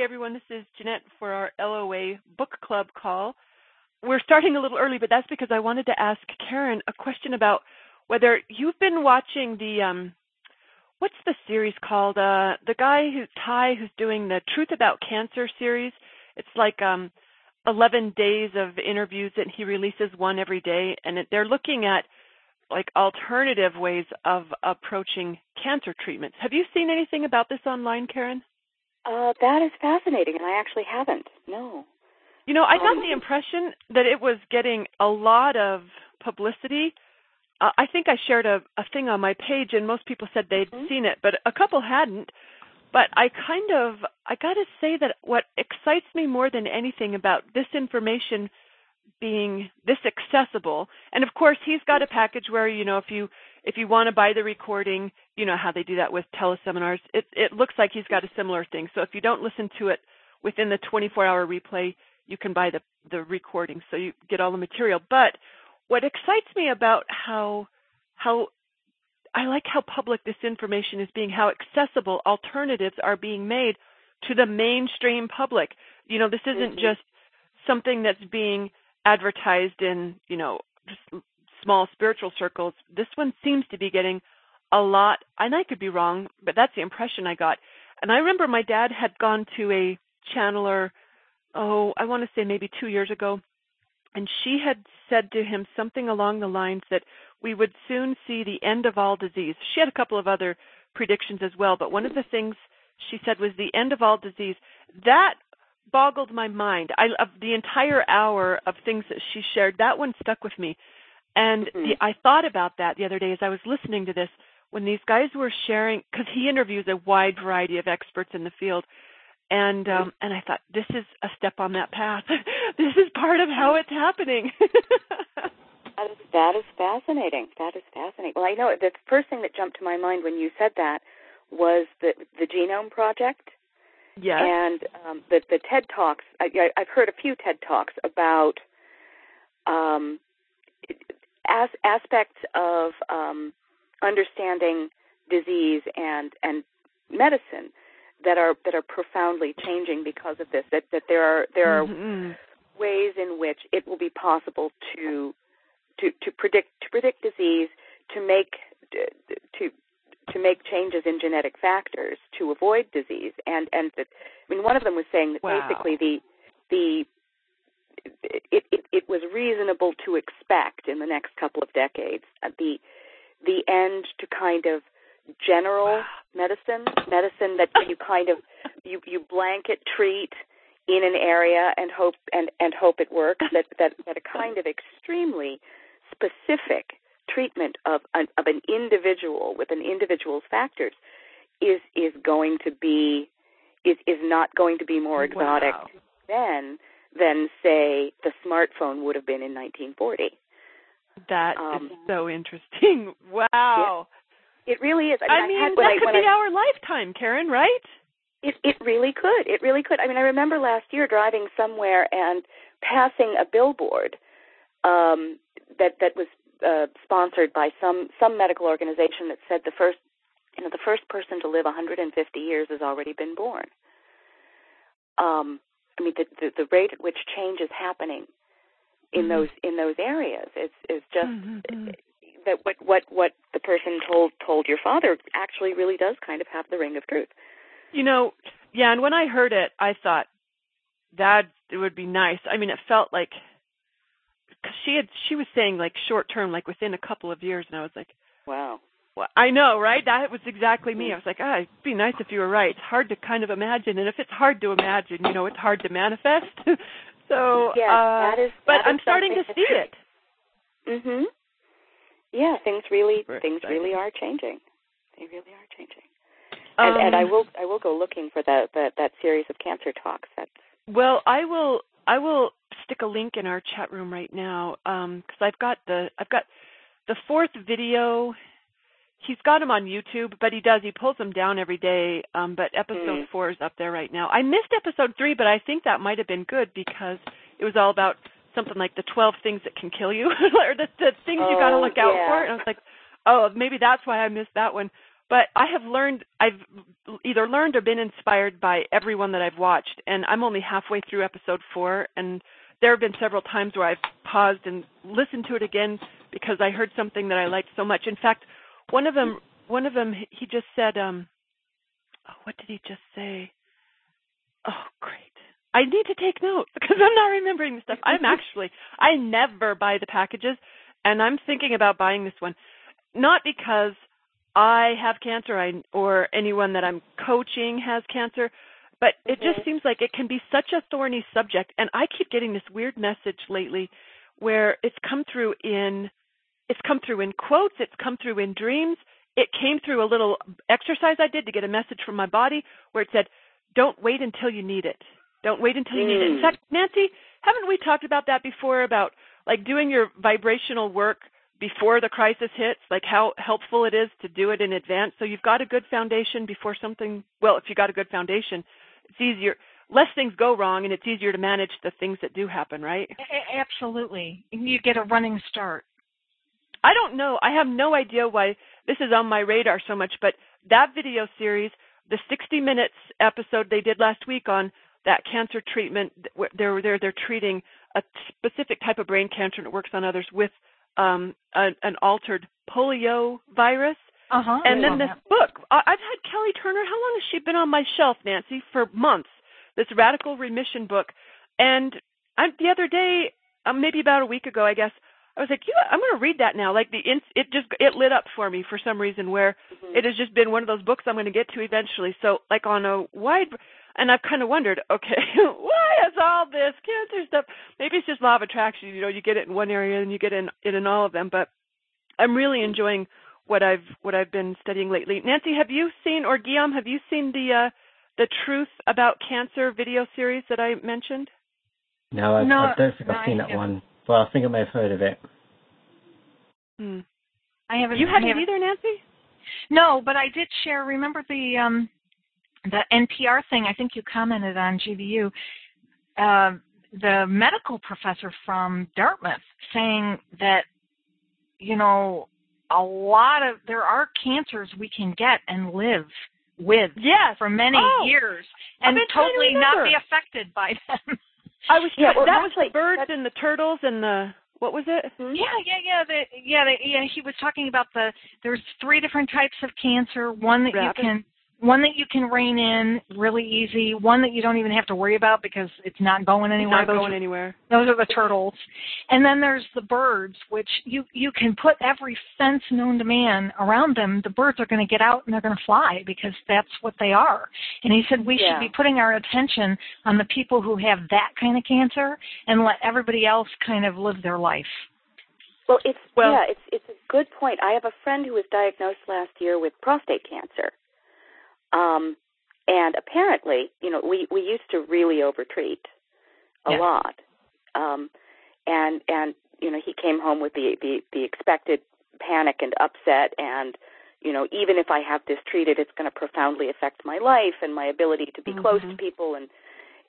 Hey everyone, this is Jeanette for our LOA book club call. We're starting a little early, but that's because I wanted to ask Karen a question about whether you've been watching the um what's the series called? Uh the guy who Ty who's doing the Truth About Cancer series. It's like um 11 days of interviews and he releases one every day and it, they're looking at like alternative ways of approaching cancer treatments. Have you seen anything about this online, Karen? Uh, that is fascinating, and I actually haven't. No. You know, I got Um, the impression that it was getting a lot of publicity. Uh, I think I shared a, a thing on my page, and most people said they'd Mhm. seen it, but a couple hadn't. But I kind of, I got to say that what excites me more than anything about this information being this accessible, and of course he's got a package where you know if you if you want to buy the recording, you know how they do that with teleseminars. It it looks like he's got a similar thing. So if you don't listen to it within the 24-hour replay, you can buy the the recording, so you get all the material. But what excites me about how how I like how public this information is being, how accessible alternatives are being made to the mainstream public. You know, this isn't Mhm. just something that's being advertised in, you know, just small spiritual circles. This one seems to be getting a lot, and I could be wrong, but that's the impression I got. And I remember my dad had gone to a channeler, oh, I want to say maybe two years ago, and she had said to him something along the lines that we would soon see the end of all disease. She had a couple of other predictions as well, but one of the things she said was the end of all disease. That boggled my mind. I of the entire hour of things that she shared, that one stuck with me. And Mhm. the, I thought about that the other day as I was listening to this when these guys were sharing because he interviews a wide variety of experts in the field and um and I thought this is a step on that path. this is part of how it's happening. That is, that is fascinating. That is fascinating. Well, I know the first thing that jumped to my mind when you said that was the the Genome Project yes. and um, the the TED talks. I, I've heard a few TED talks about um, as, aspects of um, understanding disease and and medicine that are that are profoundly changing because of this. That that there are there are Mhm. ways in which it will be possible to to to predict to predict disease to make to to make changes in genetic factors to avoid disease and and that, I mean one of them was saying that Wow. basically the the it, it it was reasonable to expect in the next couple of decades uh, the the end to kind of general medicine medicine that you kind of you you blanket treat in an area and hope and and hope it works that that that a kind of extremely specific treatment of an of an individual with an individual's factors is is going to be is is not going to be more exotic Wow. then than say the smartphone would have been in 1940 That is Um, so interesting. Wow. it really is i I mean, mean, I that I, could be our lifetime, Karen, right? It it really could. It really could. I mean, I remember last year driving somewhere and passing a billboard um, that that was uh, sponsored by some some medical organization that said the first you know the first person to live 150 years has already been born. Um, I mean, the, the the rate at which change is happening in Mhm. those in those areas is is just Mhm. that what what what the person told told your father actually really does kind of have the ring of truth. You know, yeah, and when I heard it, I thought that it would be nice. I mean, it felt like cause she had she was saying like short term, like within a couple of years, and I was like, Wow. Well, I know, right? That was exactly me. I was like, ah, it'd be nice if you were right. It's hard to kind of imagine, and if it's hard to imagine, you know, it's hard to manifest. so, Yes, uh, that is- but that is I'm starting to see it. Mhm. Yeah, things really Super things exciting. really are changing. They really are changing. And, Um, and I will I will go looking for that that that series of cancer talks. That's Well, I will I will stick a link in our chat room right now because I've got the I've got the fourth video. He's got them on YouTube, but he does he pulls them down every day. Um, but episode Mm. four is up there right now. I missed episode three, but I think that might have been good because it was all about something like the twelve things that can kill you, or the, the things you got to Oh, look out yeah. for. And I was like, oh, maybe that's why I missed that one. But I have learned, I've either learned or been inspired by everyone that I've watched, and I'm only halfway through episode four, and there have been several times where I've paused and listened to it again because I heard something that I liked so much. In fact, one of them, one of them, he just said, um, oh, what did he just say? Oh, great. I need to take notes because I'm not remembering the stuff. I'm actually, I never buy the packages, and I'm thinking about buying this one, not because I have cancer I, or anyone that I'm coaching has cancer, but it just seems like it can be such a thorny subject. And I keep getting this weird message lately where it's come through in, it's come through in quotes, it's come through in dreams. It came through a little exercise I did to get a message from my body where it said, don't wait until you need it. Don't wait until you need it. In Mm. fact, Nancy, haven't we talked about that before about like doing your vibrational work before the crisis hits, like how helpful it is to do it in advance. So you've got a good foundation before something, well, if you got a good foundation, it's easier, less things go wrong and it's easier to manage the things that do happen, right? Absolutely. You get a running start. I don't know. I have no idea why this is on my radar so much, but that video series, the 60 minutes episode they did last week on that cancer treatment, they're they're they're treating a specific type of brain cancer and it works on others with um, a, an altered polio virus. Uh huh. And then this book, I, I've had Kelly Turner. How long has she been on my shelf, Nancy? For months. This radical remission book, and I, the other day, um, maybe about a week ago, I guess, I was like, you, know, I'm going to read that now. Like the it just it lit up for me for some reason. Where it has just been one of those books I'm going to get to eventually. So like on a wide, and I've kind of wondered, okay, why is all this cancer stuff? Maybe it's just law of attraction. You know, you get it in one area and you get in it in all of them. But I'm really enjoying what I've what I've been studying lately. Nancy, have you seen or Guillaume, have you seen the uh, the Truth About Cancer video series that I mentioned? No, I, No, I don't think no, I've seen I that one. Well, I think I may have heard of it. Hmm. I haven't. You I haven't haven't- either, Nancy? No, but I did share. Remember the um, the NPR thing? I think you commented on GVU. Uh, the medical professor from Dartmouth saying that you know a lot of there are cancers we can get and live with Yes. for many Oh, years and been to totally not be affected by them. I was Yeah, well, that was actually, the birds that's- and the turtles and the what was it? Hmm? Yeah, yeah, yeah. The, yeah, the, yeah. He was talking about the there's three different types of cancer. One that Rapid. you can one that you can rein in really easy. One that you don't even have to worry about because it's not going anywhere. Not those, going anywhere. those are the turtles. And then there's the birds, which you you can put every fence known to man around them. The birds are going to get out and they're going to fly because that's what they are. And he said we Yeah. should be putting our attention on the people who have that kind of cancer and let everybody else kind of live their life. well, it's Well- yeah, it's it's a good point. I have a friend who was diagnosed last year with prostate cancer. Um and apparently, you know, we we used to really overtreat a Yeah. lot. Um and and you know, he came home with the the the expected panic and upset and you know, even if I have this treated, it's going to profoundly affect my life and my ability to be close to Mhm. people and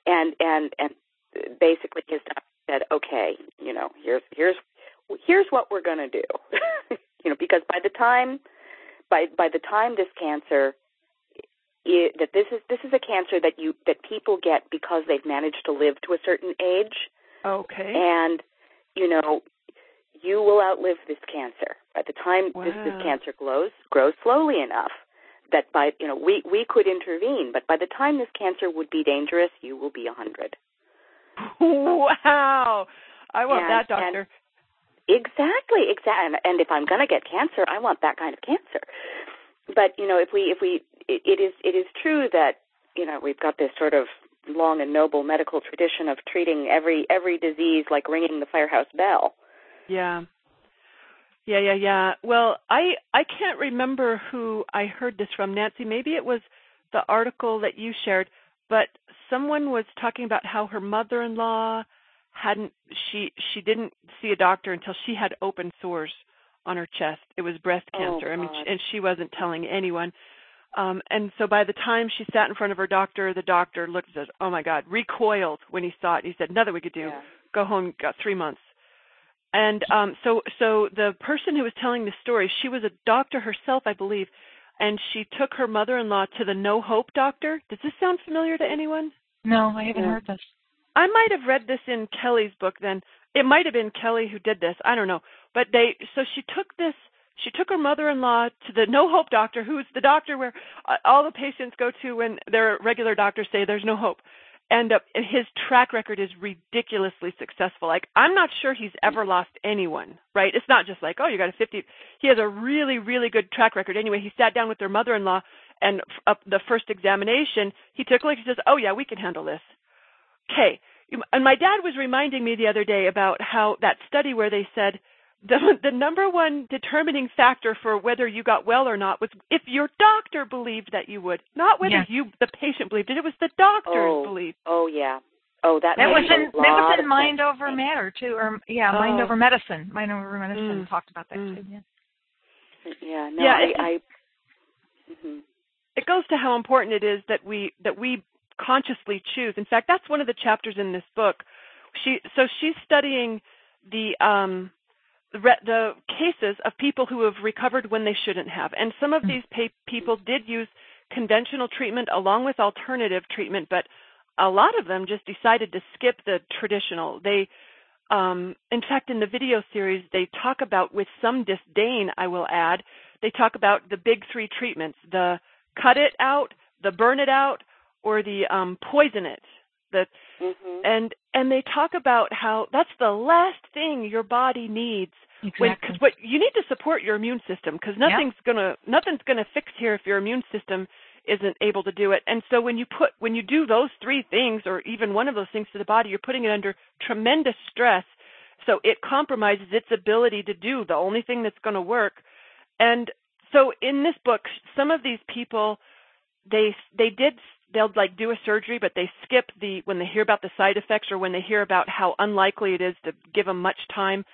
and and and basically his doctor said, okay, you know, here's here's here's what we're going to do. you know, because by the time by by the time this cancer i that this is this is a cancer that you that people get because they've managed to live to a certain age. Okay. and you know you will outlive this cancer. By the time this this cancer grows grows slowly enough that by you know we we could intervene. But by the time this cancer would be dangerous you will be a hundred. Wow. I want And- that doctor. exactly exactly. And, and if i'm going to get cancer i want that kind of cancer. But you know if we if we it, it is it is true that you know we've got this sort of long and noble medical tradition of treating every every disease like ringing the firehouse bell Yeah. Yeah, yeah, yeah. Well, I I can't remember who I heard this from, Nancy. Maybe it was the article that you shared, but someone was talking about how her mother-in-law hadn't she she didn't see a doctor until she had open sores on her chest. It was breast cancer. Oh, cancer. I mean, God. and she wasn't telling anyone. Um and so by the time she sat in front of her doctor, the doctor looked and said, "Oh my god," recoiled when he saw it. He said, "Nothing we could do. Yeah. Go home, got 3 months." And um so so the person who was telling the story, she was a doctor herself, I believe, and she took her mother-in-law to the No Hope doctor. Does this sound familiar to anyone? No, I haven't Yeah. heard this. I might have read this in Kelly's book then. It might have been Kelly who did this. I don't know. But they so she took this she took her mother-in-law to the No Hope doctor, who's the doctor where uh, all the patients go to when their regular doctors say there's no hope. And uh, his track record is ridiculously successful. Like I'm not sure he's ever lost anyone, right? It's not just like, oh, you got a 50. He has a really really good track record. Anyway, he sat down with their mother-in-law and f- up the first examination, he took a look. He says, "Oh yeah, we can handle this." Okay. And my dad was reminding me the other day about how that study where they said the the number one determining factor for whether you got well or not was if your doctor believed that you would, not whether Yes. you the patient believed it. It was the doctor's Oh. belief. Oh yeah. Oh, that That was makes in a that was in Mind sense. Over Matter too, or yeah, Mind Oh. Over Medicine. Mind Over Medicine Mm. talked about that Mm. too. Yeah. Yeah. No, Yeah, I. it- I hmm it goes to how important it is that we that we consciously choose. In fact, that's one of the chapters in this book. She so she's studying the um the, re- the cases of people who have recovered when they shouldn't have, and some of Mm. these pa- people did use conventional treatment along with alternative treatment, but a lot of them just decided to skip the traditional. They um, in fact, in the video series, they talk about, with some disdain, I will add, they talk about the big three treatments: the cut it out, the burn it out, or the um, poison it. The hmm and and they talk about how that's the last thing your body needs when Exactly. because what you need to support your immune system because Yeah. nothing's gonna nothing's gonna fix here if your immune system isn't able to do it and so when you put when you do those three things or even one of those things to the body you're putting it under tremendous stress so it compromises its ability to do the only thing that's going to work and so in this book some of these people they they did they'll like do a surgery but they skip the when they hear about the side effects or when they hear about how unlikely it is to give them much time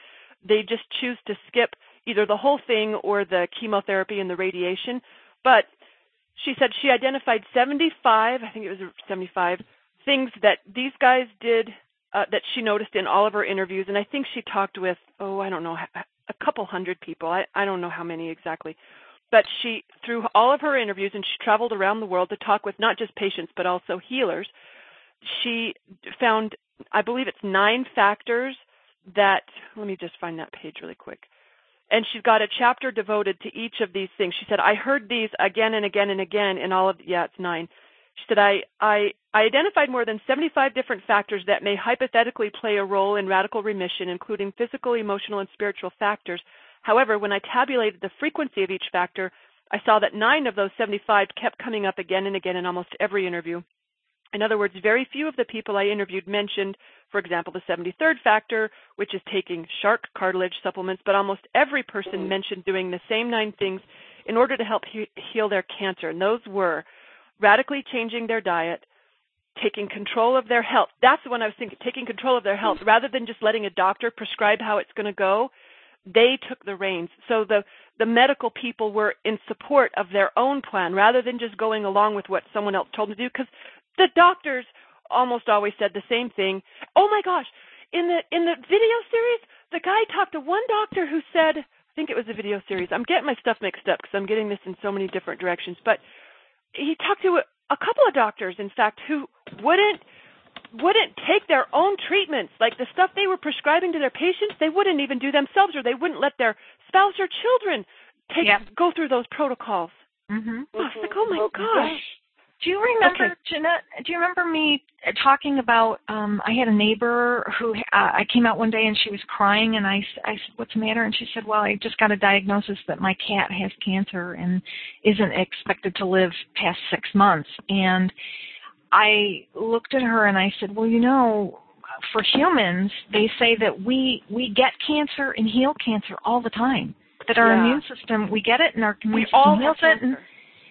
they just choose to skip either the whole thing or the chemotherapy and the radiation. But she said she identified 75 i think it was 75 things that these guys did uh, that she noticed in all of her interviews. And i think she talked with oh i don't know a couple hundred people. I i don't know how many exactly but she through all of her interviews and she traveled around the world to talk with not just patients but also healers she found i believe it's nine factors that let me just find that page really quick. And she's got a chapter devoted to each of these things. She said i heard these again and again and again in all of yeah it's nine. She said i i i identified more than 75 different factors that may hypothetically play a role in radical remission including physical emotional and spiritual factors However, when I tabulated the frequency of each factor, I saw that nine of those 75 kept coming up again and again in almost every interview. In other words, very few of the people I interviewed mentioned, for example, the 73rd factor, which is taking shark cartilage supplements, but almost every person mm. mentioned doing the same nine things in order to help he- heal their cancer. And those were radically changing their diet, taking control of their health. That's the one I was thinking, taking control of their health mm. rather than just letting a doctor prescribe how it's going to go they took the reins. So the the medical people were in support of their own plan rather than just going along with what someone else told them to do because the doctors almost always said the same thing. Oh my gosh, in the in the video series, the guy talked to one doctor who said, I think it was a video series. I'm getting my stuff mixed up because I'm getting this in so many different directions, but he talked to a, a couple of doctors in fact who wouldn't wouldn't take their own treatments, like the stuff they were prescribing to their patients, they wouldn't even do themselves, or they wouldn't let their spouse or children take Yep. go through those protocols. Mhm. Oh, it's like, oh my Oh, gosh. Do you remember, Okay. Jeanette? Do you remember me talking about? Um, I had a neighbor who uh, I came out one day and she was crying, and I, I said, "What's the matter?" And she said, "Well, I just got a diagnosis that my cat has cancer and isn't expected to live past six months." And I looked at her and I said, "Well, you know, for humans, they say that we we get cancer and heal cancer all the time. That our Yeah. immune system, we get it, and our immune We system all heals it. And.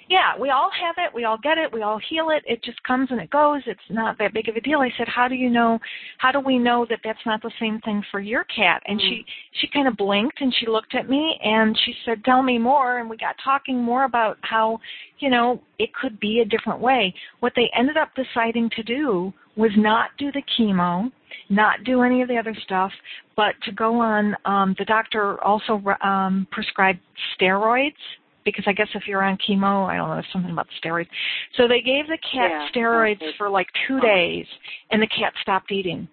Yeah, we all have it. We all get it. We all heal it. It just comes and it goes. It's not that big of a deal. I said, "How do you know? How do we know that that's not the same thing for your cat?" And she she kind of blinked and she looked at me and she said, "Tell me more." And we got talking more about how, you know, it could be a different way. What they ended up deciding to do was not do the chemo, not do any of the other stuff, but to go on. Um, the doctor also um, prescribed steroids because I guess if you're on chemo, I don't know, something about the steroids. So they gave the cat Yeah, steroids for like two days, and the cat stopped eating.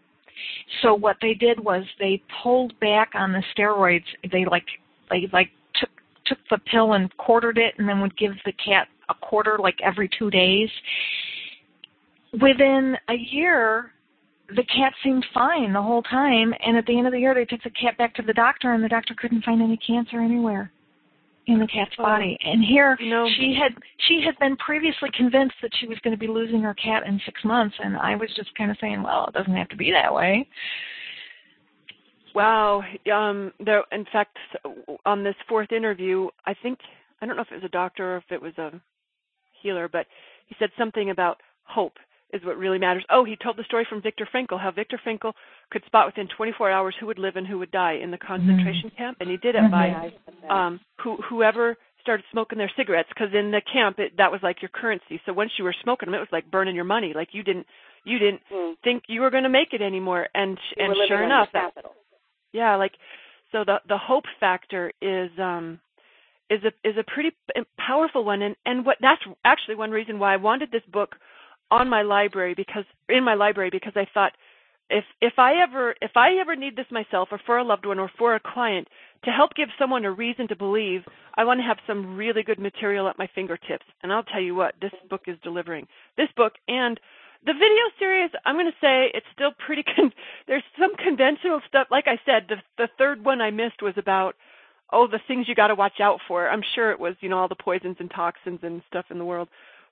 So what they did was they pulled back on the steroids. They like they like took took the pill and quartered it, and then would give the cat a quarter like every two days. Within a year, the cat seemed fine the whole time, and at the end of the year, they took the cat back to the doctor, and the doctor couldn't find any cancer anywhere in the cat's body. And here, You know- she had she had been previously convinced that she was going to be losing her cat in six months, and I was just kind of saying, well, it doesn't have to be that way. Wow. Um, there, in fact, on this fourth interview, I think I don't know if it was a doctor or if it was a healer, but he said something about hope is what really matters. Oh, he told the story from Viktor Frankl, how Viktor Frankl could spot within 24 hours who would live and who would die in the concentration camp, and he did it by um, who, whoever started smoking their cigarettes, because in the camp it, that was like your currency. So once you were smoking them, it was like burning your money. Like you didn't you didn't Mm. think you were going to make it anymore, and You and sure enough, that, yeah, like so the the hope factor is um is a is a pretty powerful one and and what that's actually one reason why I wanted this book on my library because in my library because I thought if if I ever if I ever need this myself or for a loved one or for a client to help give someone a reason to believe, I want to have some really good material at my fingertips. And I'll tell you what, this book is delivering. This book and the video series, I'm going to say it's still pretty. Con- there's some conventional stuff. Like I said, the the third one I missed was about oh the things you got to watch out for. I'm sure it was you know all the poisons and toxins and stuff in the world,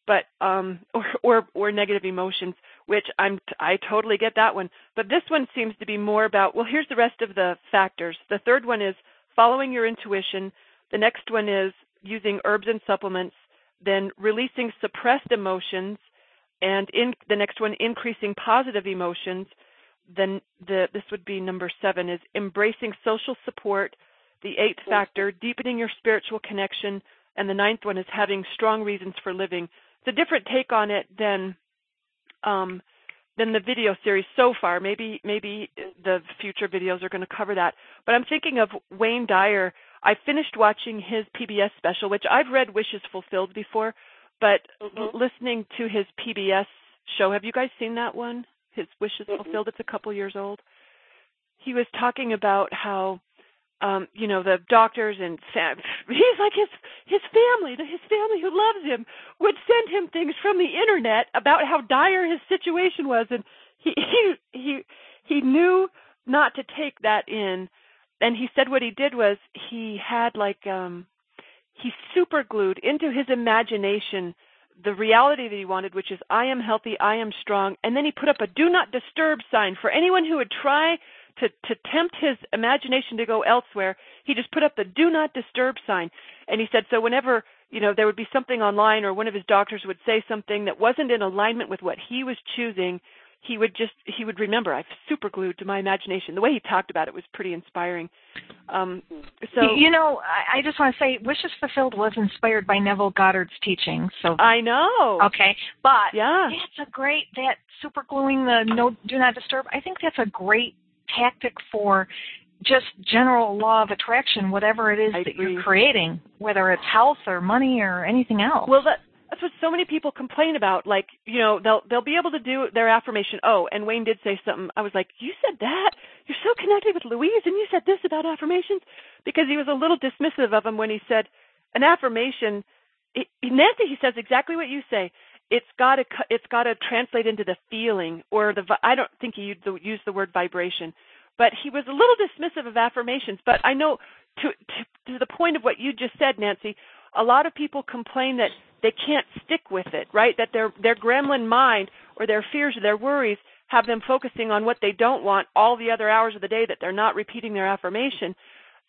but um or or or negative emotions, which I'm I totally get that one. But this one seems to be more about well here's the rest of the factors. The third one is following your intuition. The next one is using herbs and supplements. Then releasing suppressed emotions and in the next one increasing positive emotions then the this would be number 7 is embracing social support the eighth factor deepening your spiritual connection and the ninth one is having strong reasons for living it's a different take on it than um than the video series so far maybe maybe the future videos are going to cover that but i'm thinking of wayne dyer i finished watching his pbs special which i've read wishes fulfilled before but Mhm. listening to his PBS show, have you guys seen that one? His Wishes Mhm. Fulfilled. It's a couple years old. He was talking about how, um, you know, the doctors and fam- he's like his his family, the- his family who loves him, would send him things from the internet about how dire his situation was, and he he he he knew not to take that in. And he said what he did was he had like um he super glued into his imagination the reality that he wanted, which is I am healthy, I am strong, and then he put up a do not disturb sign for anyone who would try to to tempt his imagination to go elsewhere. He just put up the do not disturb sign, and he said so whenever you know there would be something online or one of his doctors would say something that wasn't in alignment with what he was choosing, he would just he would remember I've super glued to my imagination. The way he talked about it was pretty inspiring. Um, so you know, I, I just want to say, Wishes Fulfilled was inspired by Neville Goddard's teaching. So I know. okay, but Yeah. that's a great that super gluing the no do not disturb. I think that's a great tactic for just general law of attraction, whatever it is I that agree. you're creating, whether it's health or money or anything else. Well, that that's what so many people complain about. Like, you know, they'll they'll be able to do their affirmation. Oh, and Wayne did say something. I was like, you said that? You're so connected with Louise, and you said this about affirmations because he was a little dismissive of him when he said an affirmation. It, Nancy, he says exactly what you say. It's got to it's got to translate into the feeling or the. I don't think he used the, used the word vibration, but he was a little dismissive of affirmations. But I know to, to to the point of what you just said, Nancy. A lot of people complain that they can't stick with it, right? That their their gremlin mind or their fears or their worries have them focusing on what they don't want all the other hours of the day that they're not repeating their affirmation.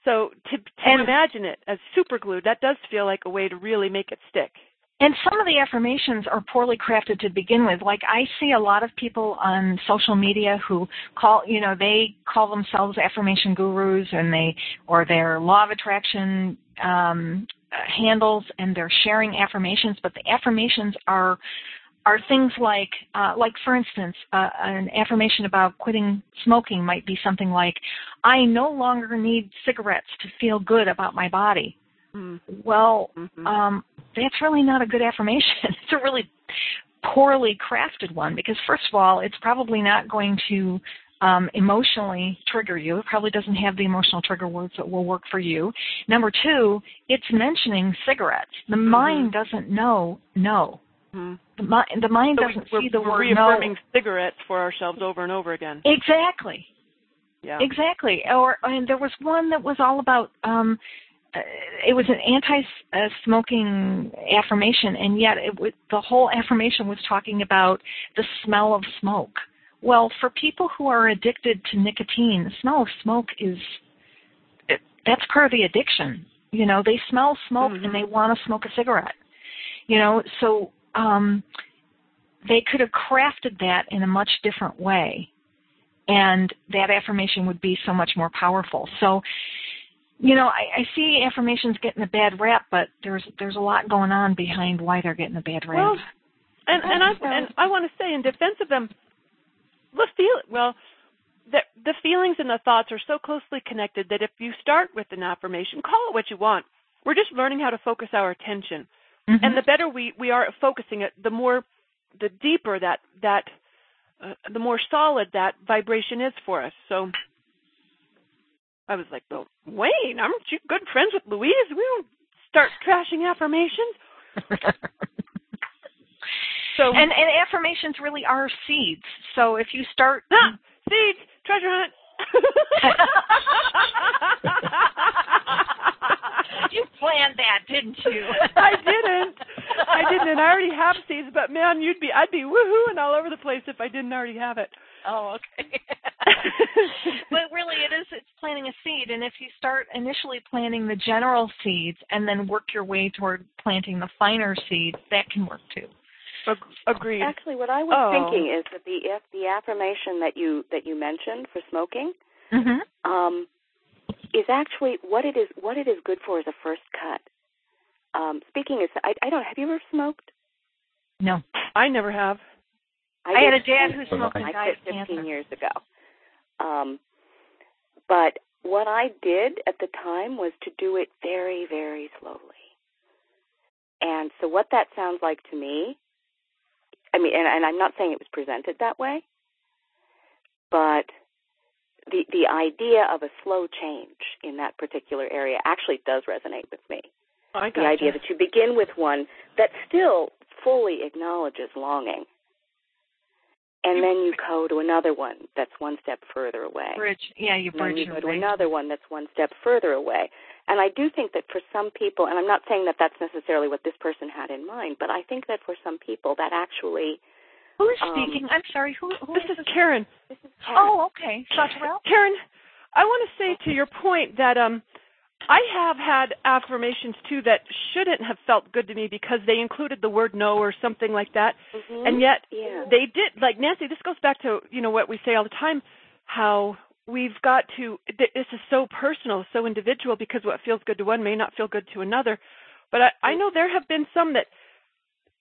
So to, to And- imagine it as super glued, that does feel like a way to really make it stick. And some of the affirmations are poorly crafted to begin with. Like I see a lot of people on social media who call, you know, they call themselves affirmation gurus and they, or their law of attraction um, handles and they're sharing affirmations, but the affirmations are are things like, uh, like for instance, uh, an affirmation about quitting smoking might be something like, "I no longer need cigarettes to feel good about my body." Mm. Well, Mhm. um, that's really not a good affirmation. It's a really poorly crafted one because, first of all, it's probably not going to um, emotionally trigger you. It probably doesn't have the emotional trigger words that will work for you. Number two, it's mentioning cigarettes. The mind doesn't know no. Mhm. The, mi- the mind So doesn't we, see the we're word reaffirming no. cigarettes for ourselves over and over again. Exactly. Yeah. Exactly. Or and there was one that was all about um it was an anti-smoking affirmation, and yet it was, the whole affirmation was talking about the smell of smoke. Well, for people who are addicted to nicotine, the smell of smoke is that's part of the addiction. You know, they smell smoke Mhm. and they want to smoke a cigarette. You know, so um, they could have crafted that in a much different way, and that affirmation would be so much more powerful. So you know, I, I see affirmations getting a bad rap, but there's there's a lot going on behind why they're getting a bad rap. Well, and and I and I want to say in defense of them, the feel well, the the feelings and the thoughts are so closely connected that if you start with an affirmation, call it what you want. We're just learning how to focus our attention, Mhm. and the better we we are at focusing it, the more, the deeper that that, uh, the more solid that vibration is for us. So. I was like, well, Wayne, aren't you good friends with Louise? We don't start trashing affirmations. So and and affirmations really are seeds. So if you start Ah, seeds, treasure hunt. you planned that, didn't you? I didn't. I didn't, and I already have seeds. But man, you'd be, I'd be woohooing all over the place if I didn't already have it. Oh, okay. but really, it is it's planting a seed, and if you start initially planting the general seeds and then work your way toward planting the finer seeds, that can work too. Agreed. Actually, what I was Oh. thinking is that the if the affirmation that you that you mentioned for smoking Mm-hmm. um, is actually what it is what it is good for is a first cut. Um, speaking is, I, I don't. Have you ever smoked? No, I never have. I had a dad who smoked and I died quit of 15 cancer. years ago. Um, but what I did at the time was to do it very, very slowly. And so what that sounds like to me, I mean, and, and I'm not saying it was presented that way, but the the idea of a slow change in that particular area actually does resonate with me. I The idea that you begin with one that still fully acknowledges longing, and then you go to another one that's one step further away. Bridge, yeah, you bridge. And then you go to another one that's one step further away. And I do think that for some people, and I'm not saying that that's necessarily what this person had in mind, but I think that for some people that actually. Who is um, speaking? I'm sorry. Who? who This is Karen. This is Oh, okay. Sawterell? Karen, I want to say to your point that um, I have had affirmations too that shouldn't have felt good to me because they included the word no or something like that, Mhm. and yet Yeah. they did. Like Nancy, this goes back to you know what we say all the time, how we've got to. This is so personal, so individual because what feels good to one may not feel good to another. But I, I know there have been some that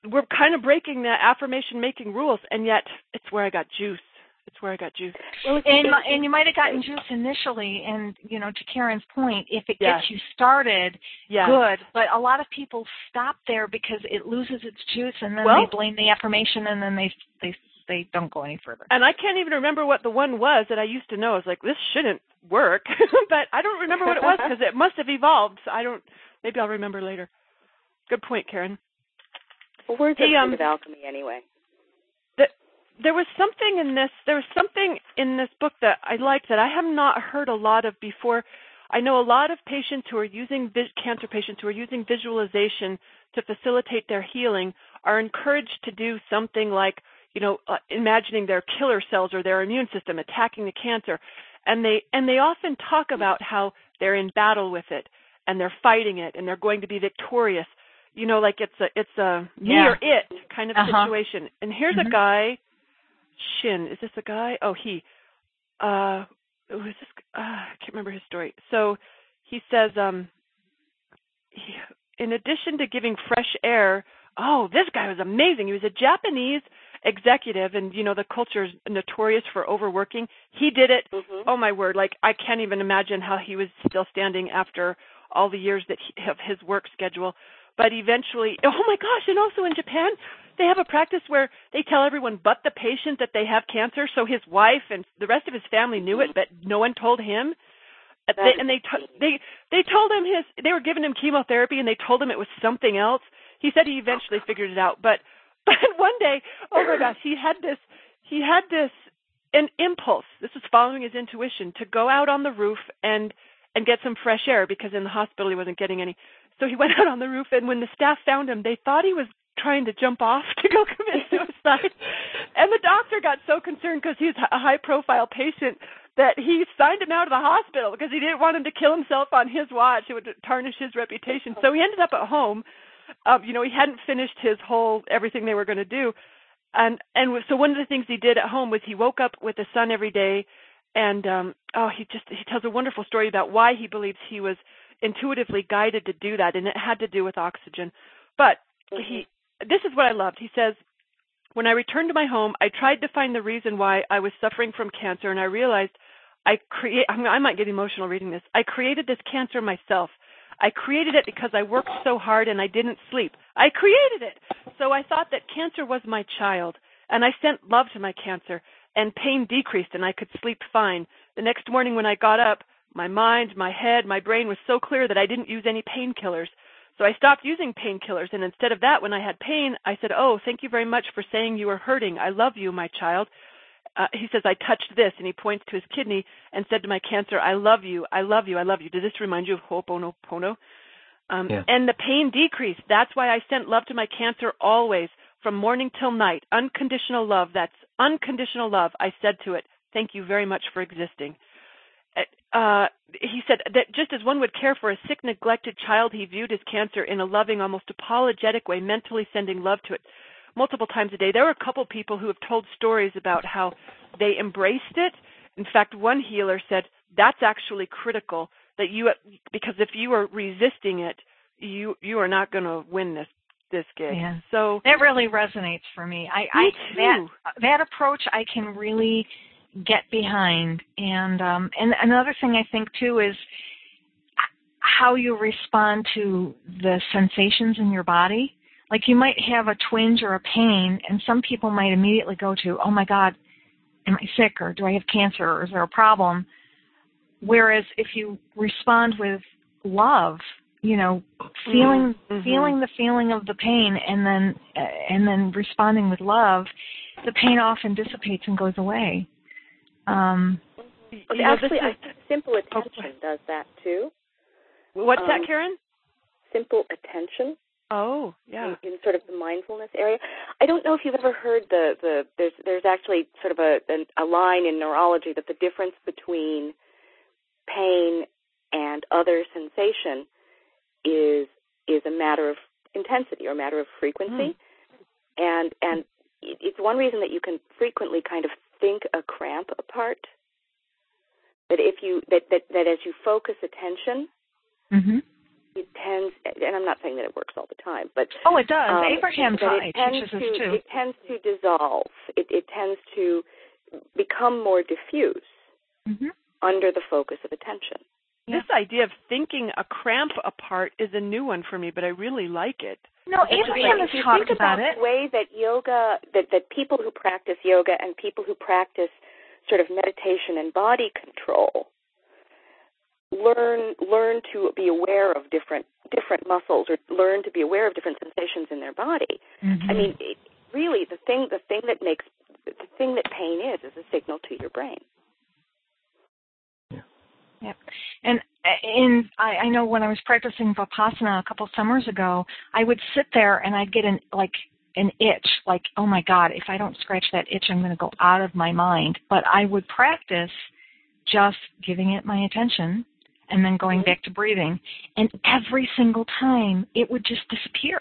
we're kind of breaking the affirmation making rules, and yet it's where I got juice. It's where I got juice. Well, And, and you might have gotten juice initially, and you know, to Karen's point, if it Yes. gets you started, Yeah. good. But a lot of people stop there because it loses its juice, and then Well- they blame the affirmation, and then they they they don't go any further. And I can't even remember what the one was that I used to know. I was like, this shouldn't work, but I don't remember what it was because it must have evolved. So I don't. Maybe I'll remember later. Good point, Karen. well, words Hey, are um, kind of alchemy anyway. There was something in this. There was something in this book that I liked that I have not heard a lot of before. I know a lot of patients who are using cancer patients who are using visualization to facilitate their healing are encouraged to do something like you know, uh, imagining their killer cells or their immune system attacking the cancer, and they and they often talk about how they're in battle with it and they're fighting it and they're going to be victorious. You know, like it's a it's a me Yeah. or it kind of Uh-huh. situation. And here's Mhm. a guy, Shin. Is this a guy? Oh, he. Uh, who is this? Uh, I can't remember his story. So he says, um, he, in addition to giving fresh air, oh, this guy was amazing. He was a Japanese executive, and you know the culture is notorious for overworking. He did it. Mhm. Oh my word! Like I can't even imagine how he was still standing after all the years that he, of his work schedule. But eventually, oh my gosh! And also in Japan, they have a practice where they tell everyone but the patient that they have cancer. So his wife and the rest of his family knew it, mm-hmm. but no one told him. That They, and they t- they they told him his they were giving him chemotherapy and they told him it was something else. He said he eventually figured it out, but but one day, oh my gosh, he had this he had this an impulse. This was following his intuition to go out on the roof and and get some fresh air because in the hospital he wasn't getting any. So he went out on the roof and when the staff found him, they thought he was trying to jump off to go commit suicide. and the doctor got so concerned because he's a high profile patient that he signed him out of the hospital because he didn't want him to kill himself on his watch. It would tarnish his reputation. So he ended up at home. Um, you know, he hadn't finished his whole everything they were going to do. And and so one of the things he did at home was he woke up with the sun every day and um oh he just he tells a wonderful story about why he believes he was intuitively guided to do that and it had to do with oxygen. But he this is what I loved. He says when I returned to my home, I tried to find the reason why I was suffering from cancer, and I realized I create. I, might get emotional reading this. I created this cancer myself. I created it because I worked so hard and I didn't sleep. I created it. So I thought that cancer was my child, and I sent love to my cancer, and pain decreased, and I could sleep fine. The next morning when I got up, my mind, my head, my brain was so clear that I didn't use any painkillers. So I stopped using painkillers, and instead of that, when I had pain, I said, "Oh, thank you very much for saying you were hurting. I love you, my child." Uh, he says, "I touched this," and he points to his kidney and said to my cancer, "I love you. I love you. I love you." Does this remind you of Ho'oponopono? Um, Yeah. And the pain decreased. That's why I sent love to my cancer always, from morning till night. Unconditional love. That's unconditional love. I said to it, "Thank you very much for existing." Uh, he said that just as one would care for a sick, neglected child, he viewed his cancer in a loving, almost apologetic way, mentally sending love to it multiple times a day. There were a couple people who have told stories about how they embraced it. In fact, one healer said that's actually critical that you because if you are resisting it, you you are not going to win this this gig. Yeah. So That really resonates for me. I, Me I that too. that approach I can really get behind. And um and another thing I think too is how you respond to the sensations in your body. Like you might have a twinge or a pain and some people might immediately go to, "Oh my god, am I sick or do I have cancer or is there a problem?" Whereas if you respond with love, you know, feeling Mhm. feeling the feeling of the pain and then uh, and then responding with love, the pain often dissipates and goes away. Um, know, this Actually, I is- think simple attention does that too. what's that, um, Karen? Simple attention Oh, yeah. in, in sort of the mindfulness area. I don't know if you've ever heard the the there's there's actually sort of a a, a line in neurology that the difference between pain and other sensation is is a matter of intensity or a matter of frequency, and and it's one reason that you can frequently kind of think a cramp apart. That if you that that, that as you focus attention, hmm it tends, and I'm not saying that it works all the time, but Oh, it does. um, Abraham it tends teaches to it tends to dissolve. It, it tends to become more diffuse hmm under the focus of attention. This idea of thinking a cramp apart is a new one for me, but I really like it. No, Abraham has if you talked think about about it. the way that yoga, that that people who practice yoga and people who practice sort of meditation and body control learn learn to be aware of different different muscles or learn to be aware of different sensations in their body. Mhm. I mean, it, really, the thing the thing that makes the thing that pain is is a signal to your brain. Yep. And in I, I know when I was practicing Vipassana a couple summers ago, I would sit there and I'd get an like an itch, like, oh my God, if I don't scratch that itch, I'm going to go out of my mind. But I would practice just giving it my attention and then going mm-hmm. back to breathing. And every single time it would just disappear.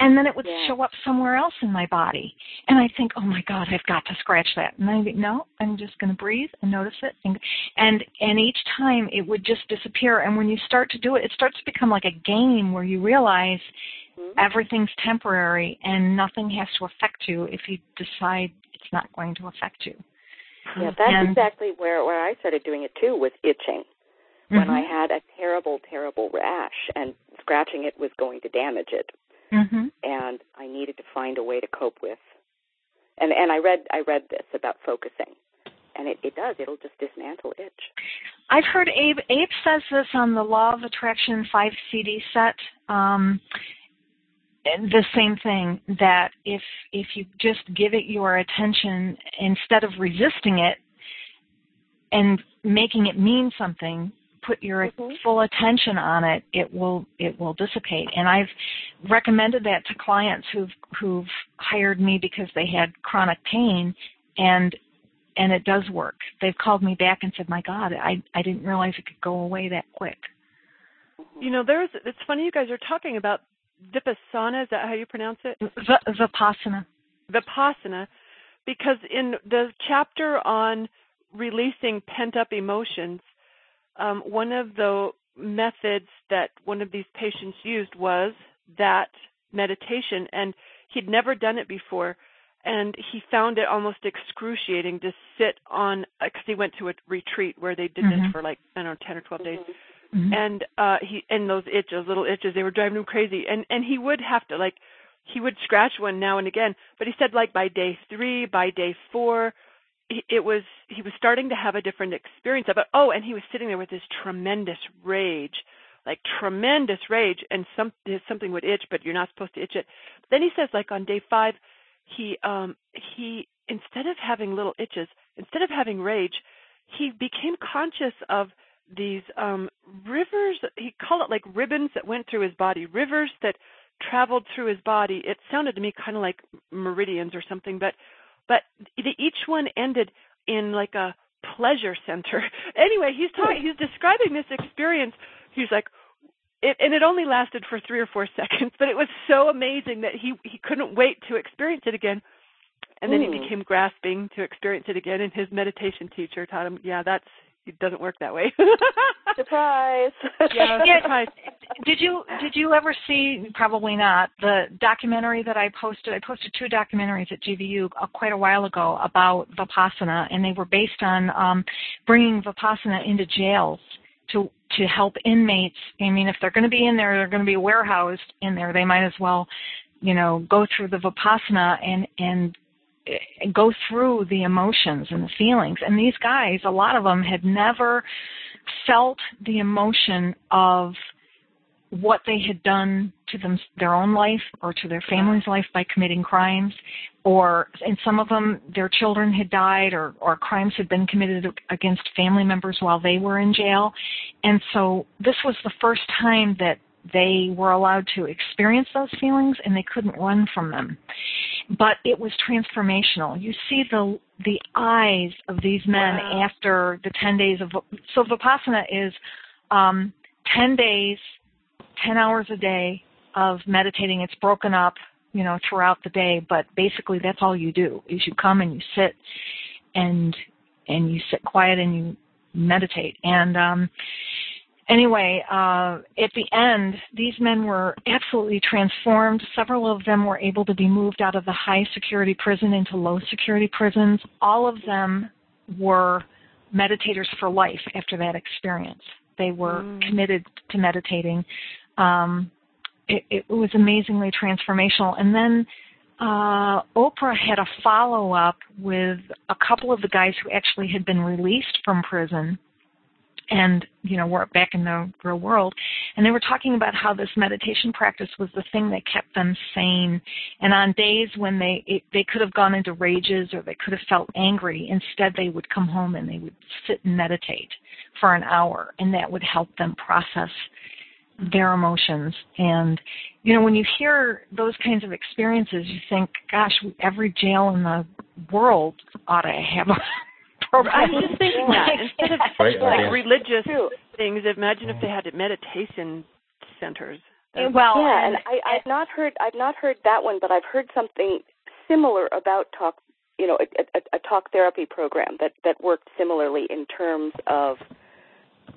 And then it would Yeah. show up somewhere else in my body. And I think, oh my God, I've got to scratch that. And I think, no, I'm just going to breathe and notice it. And, and, and each time it would just disappear. And when you start to do it, it starts to become like a game where you realize Mm-hmm. everything's temporary and nothing has to affect you if you decide it's not going to affect you. Yeah, that's And- exactly where where I started doing it too with itching. When Mhm. I had a terrible, terrible rash and scratching it was going to damage it. Mm-hmm. and I needed to find a way to cope with. And and I read I read this about focusing, and it, it does. It'll just dismantle itch. I've heard Abe Abe says this on the Law of Attraction five CD set. Um, and the same thing that if if you just give it your attention instead of resisting it and making it mean something, put your mm-hmm. full attention on it, it will it will dissipate. And I've recommended that to clients who've who've hired me because they had chronic pain and and it does work. They've called me back and said, "My God, I I didn't realize it could go away that quick." Mm-hmm. You know, there's. It's funny you guys are talking about vipassana. Is that how you pronounce it? V- Vipassana. Vipassana, because in the chapter on releasing pent-up emotions, um, one of the methods that one of these patients used was that meditation, and he'd never done it before, and he found it almost excruciating to sit on because he went to a retreat where they did this Mhm. for like I don't know ten or 12 days, Mhm. and uh he and those itches little itches they were driving him crazy and and he would have to like he would scratch one now and again but he said like by day 3 by day 4 he- it was he was starting to have a different experience of it. Oh and he was sitting there with this tremendous rage like tremendous rage and some something would itch but you're not supposed to itch it. Then he says like on day 5 he um he instead of having little itches instead of having rage he became conscious of these um rivers he called it like ribbons that went through his body rivers that traveled through his body. It sounded to me kind of like meridians or something but but the, each one ended in like a pleasure center. Anyway he's talking he's describing this experience. He's like it, and it only lasted for three or four seconds but it was so amazing that he he couldn't wait to experience it again. And then he Hmm. became grasping to experience it again and his meditation teacher taught him yeah that's it doesn't work that way Surprise! yeah, Yeah. surprise. Did you did you ever see? Probably not. The documentary that I posted. I posted two documentaries at GVU uh, quite a while ago about vipassana, and they were based on um, bringing vipassana into jails to to help inmates. I mean, if they're going to be in there, they're going to be warehoused in there. They might as well, you know, go through the vipassana and and go through the emotions and the feelings. And these guys, a lot of them had never felt the emotion of what they had done to them their own life or to their family's life by committing crimes. Or and some of them their children had died or or crimes had been committed against family members while they were in jail. And so this was the first time that they were allowed to experience those feelings and they couldn't run from them but it was transformational you see the the eyes of these men Wow. after the 10 days of so vipassana is um 10 days 10 hours a day of meditating. It's broken up, you know, throughout the day, but basically that's all you do is you come and you sit and, and you sit quiet and you meditate. And, um, anyway, uh, at the end, these men were absolutely transformed. Several of them were able to be moved out of the high security prison into low security prisons. All of them were meditators for life after that experience. They were Mm. committed to meditating. Um, it, it was amazingly transformational. And then uh, Oprah had a follow up with a couple of the guys who actually had been released from prison and you know were back in the real world and they were talking about how this meditation practice was the thing that kept them sane and on days when they it, they could have gone into rages or they could have felt angry instead they would come home and they would sit and meditate for an hour and that would help them process their emotions. And, you know, when you hear those kinds of experiences, you think, gosh, every jail in the world ought to have a program. I was just thinking that. Instead of Right, like yeah. religious things, imagine if they had meditation centers. That- well, yeah, and- and I, I've not heard I've not heard that one, but I've heard something similar about talk. You know, a, a, a talk therapy program that that worked similarly in terms of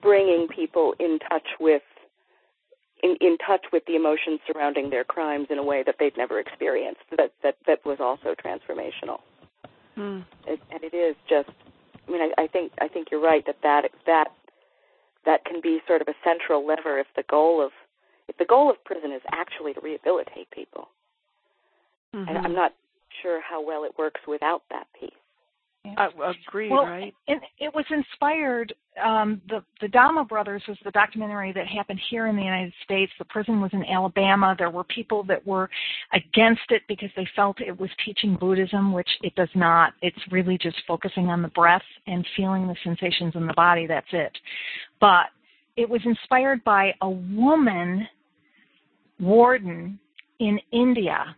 bringing people in touch with in, in touch with the emotions surrounding their crimes in a way that they'd never experienced. That that that was also transformational. Hmm. It, and it is just. I mean, I, I think I think you're right that that that that can be sort of a central lever if the goal of if the goal of prison is actually to rehabilitate people. Mhm. And I'm not sure how well it works without that piece. I agree, well, right? And it was inspired. Um, the the Dhamma Brothers was the documentary that happened here in the United States. The prison was in Alabama. There were people that were against it because they felt it was teaching Buddhism, which it does not. It's really just focusing on the breath and feeling the sensations in the body. That's it. But it was inspired by a woman warden in India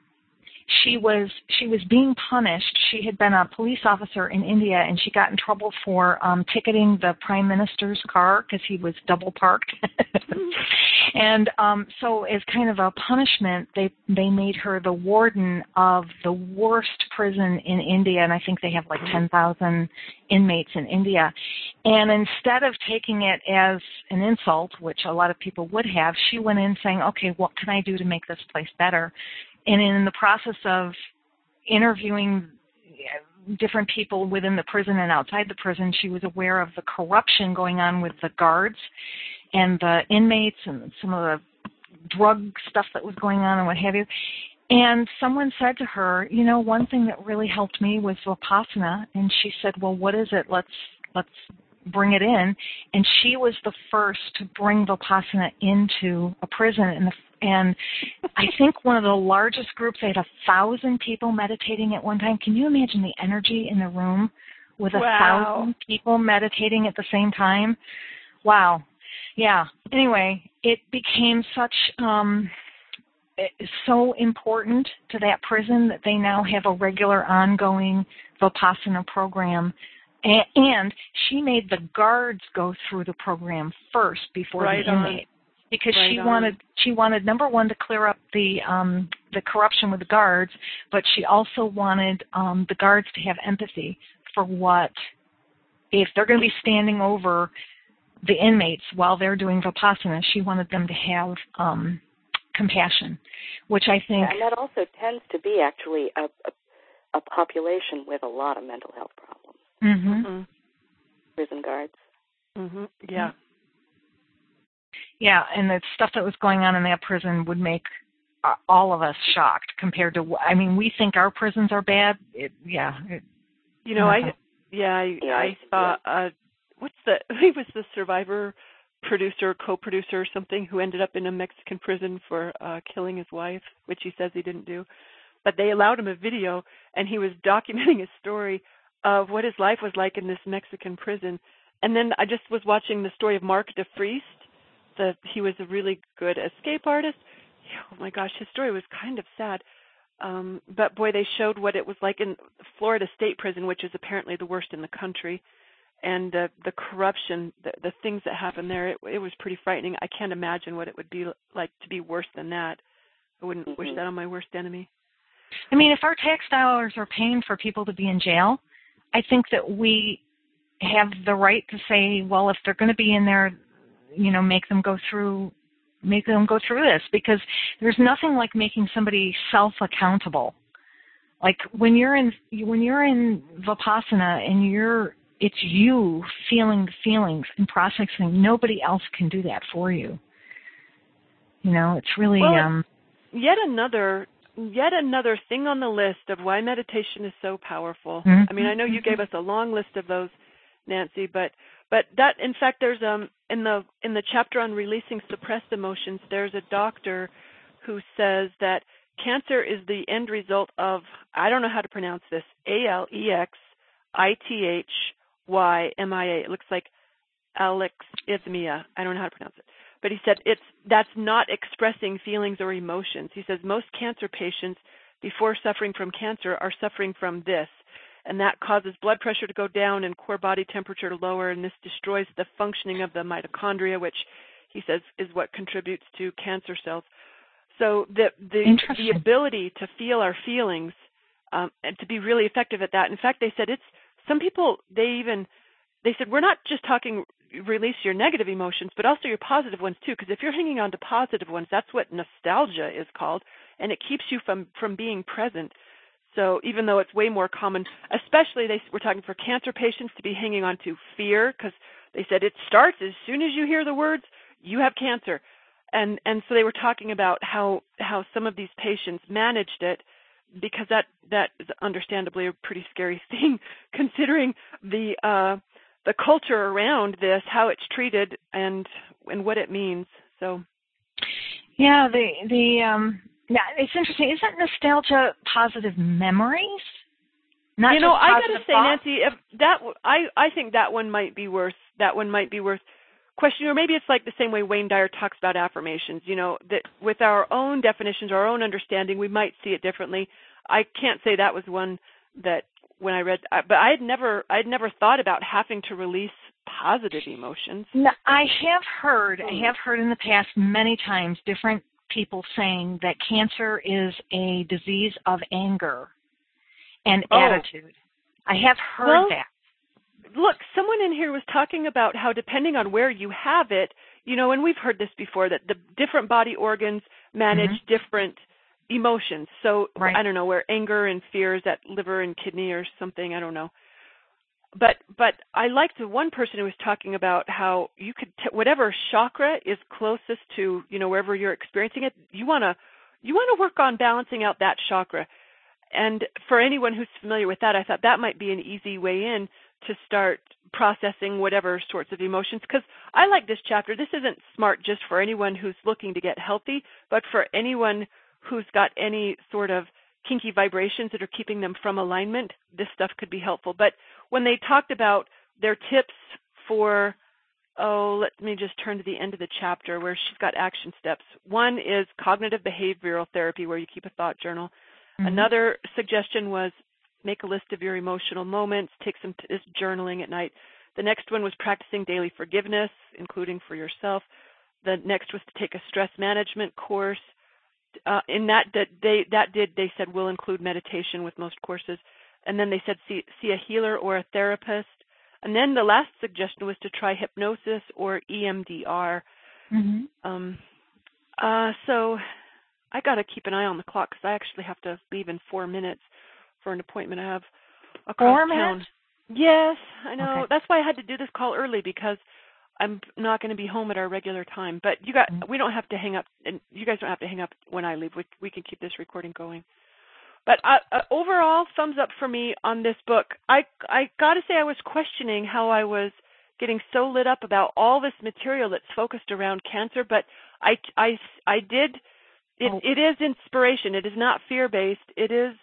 she was she was being punished. She had been a police officer in India, and she got in trouble for um, ticketing the prime minister's car because he was double parked. and um, so, as kind of a punishment, they they made her the warden of the worst prison in India, and I think they have like ten thousand inmates in India. And instead of taking it as an insult, which a lot of people would have, she went in saying, "Okay, what can I do to make this place better?" And in the process of interviewing uh, different people within the prison and outside the prison, she was aware of the corruption going on with the guards and the inmates and some of the drug stuff that was going on and what have you. And someone said to her, you know, one thing that really helped me was Vipassana. And she said, well, what is it? Let's, let's bring it in. And she was the first to bring Vipassana into a prison. And, the, and I think one of the largest groups, they had a thousand people meditating at one time. Can you imagine the energy in the room with a Wow. thousand people meditating at the same time? Wow. Yeah. Anyway, it became such, um, so important to that prison that they now have a regular ongoing Vipassana program. And she made the guards go through the program first before Right the inmates because Right she on. wanted she wanted number one to clear up the um the corruption with the guards, but she also wanted um the guards to have empathy for what if they're going to be standing over the inmates while they're doing vipassana, she wanted them to have um compassion, which I think And that also tends to be actually a, a, a population with a lot of mental health problems. mhm Mhm. Prison guards. Mhm. Yeah. Yeah, and the stuff that was going on in that prison would make uh, all of us shocked compared to. I mean, we think our prisons are bad. It, yeah. It, You know, Mhm. I yeah, I, Yeah, I saw uh what's the he was the survivor producer, co-producer or something who ended up in a Mexican prison for uh killing his wife, which he says he didn't do. But they allowed him a video and he was documenting his story of what his life was like in this Mexican prison. And then I just was watching the story of Mark DeFriest. The he was a really good escape artist. Oh my gosh, his story was kind of sad. Um but boy they showed what it was like in Florida State Prison which is apparently the worst in the country. And the the corruption the the things that happened there it, it was pretty frightening. I can't imagine what it would be like to be worse than that. I wouldn't wish Mhm. that on my worst enemy. I mean, if our tax dollars are paying for people to be in jail, I think that we have the right to say, well, if they're going to be in there, you know, make them go through make them go through this because there's nothing like making somebody self accountable. Like when you're in when you're in vipassana and you're it's you feeling the feelings and processing. Nobody else can do that for you. You know, it's really Well, um yet another yet another thing on the list of why meditation is so powerful. Mhm. I mean, I know you gave us a long list of those, Nancy, but but that in fact there's um in the in the chapter on releasing suppressed emotions, there's a doctor who says that cancer is the end result of I don't know how to pronounce this A L E X I T H Y M I A. It looks like alexithymia. I don't know how to pronounce it. but he said it's that's not expressing feelings or emotions. He says most cancer patients before suffering from cancer are suffering from this and that causes blood pressure to go down and core body temperature to lower and this destroys the functioning of the mitochondria which he says is what contributes to cancer cells. So the the the ability to feel our feelings um, and to be really effective at that. In fact, they said it's some people they even they said we're not just talking release your negative emotions, but also your positive ones too. Because if you're hanging on to positive ones, that's what nostalgia is called, and it keeps you from from being present. So even though it's way more common, especially they were talking for cancer patients to be hanging on to fear, because they said it starts as soon as you hear the words you have cancer, and and so they were talking about how how some of these patients managed it because that that is understandably a pretty scary thing considering the uh the culture around this, how it's treated, and and what it means. So, yeah, the the um, yeah, it's interesting. Isn't nostalgia positive memories? Not you know, I got to say, thoughts? Nancy, if that I I think that one might be worth that one might be worth questioning, or maybe it's like the same way Wayne Dyer talks about affirmations. You know, that with our own definitions, our own understanding, we might see it differently. I can't say that was one that when I read, but I had never, I had never thought about having to release positive emotions. No, I have heard, hmm. I have heard in the past many times different people saying that cancer is a disease of anger and Oh. attitude. I have heard Well, that. Look, someone in here was talking about how depending on where you have it, you know, and we've heard this before that the different body organs manage Mhm. different emotions. So Right. I don't know where anger and fear is at liver and kidney or something. I don't know. But but I liked the one person who was talking about how you could t- whatever chakra is closest to you know wherever you're experiencing it, you want to you want to work on balancing out that chakra. And for anyone who's familiar with that, I thought that might be an easy way in to start processing whatever sorts of emotions. Because I like this chapter. This isn't smart just for anyone who's looking to get healthy, but for anyone who's got any sort of kinky vibrations that are keeping them from alignment, this stuff could be helpful. But when they talked about their tips for, oh, let me just turn to the end of the chapter where she's got action steps. One is cognitive behavioral therapy, where you keep a thought journal. Mhm. Another suggestion was make a list of your emotional moments, take some t- this journaling at night. The next one was practicing daily forgiveness, including for yourself. The next was to take a stress management course. Uh, in that that they that did they said will include meditation with most courses, and then they said see see a healer or a therapist. And then the last suggestion was to try hypnosis or EMDR. Mhm. Um, uh, so I got to keep an eye on the clock because I actually have to leave in four minutes for an appointment I have across Four town. minutes? Yes, I know. Okay. That's why I had to do this call early because I'm not going to be home at our regular time. But you got Mhm. we don't have to hang up, and you guys don't have to hang up when I leave. We we can keep this recording going. But uh, uh, overall, thumbs up for me on this book. I I got to say I was questioning how I was getting so lit up about all this material that's focused around cancer, but I I I did it Oh. it is inspiration. It is not fear based. It is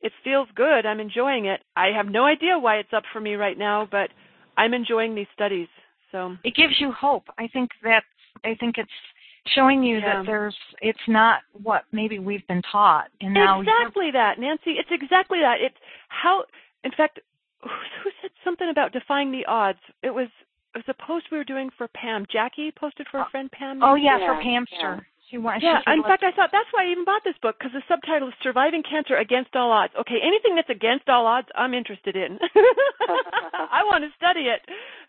it feels good. I'm enjoying it. I have no idea why it's up for me right now, but I'm enjoying these studies. So It gives you hope. I think that I think it's showing you Yeah. that there's it's not what maybe we've been taught and now exactly that, Nancy. It's exactly that. It's how. In fact, who said something about defying the odds? It was it was a post we were doing for Pam. Jackie posted for a oh. friend Pam. Oh yeah, Yeah, for Pamster. She wants Yeah, she in fact, I thought that's why I even bought this book because the subtitle is "Surviving Cancer Against All Odds." Okay, anything that's against all odds, I'm interested in. I want to study it.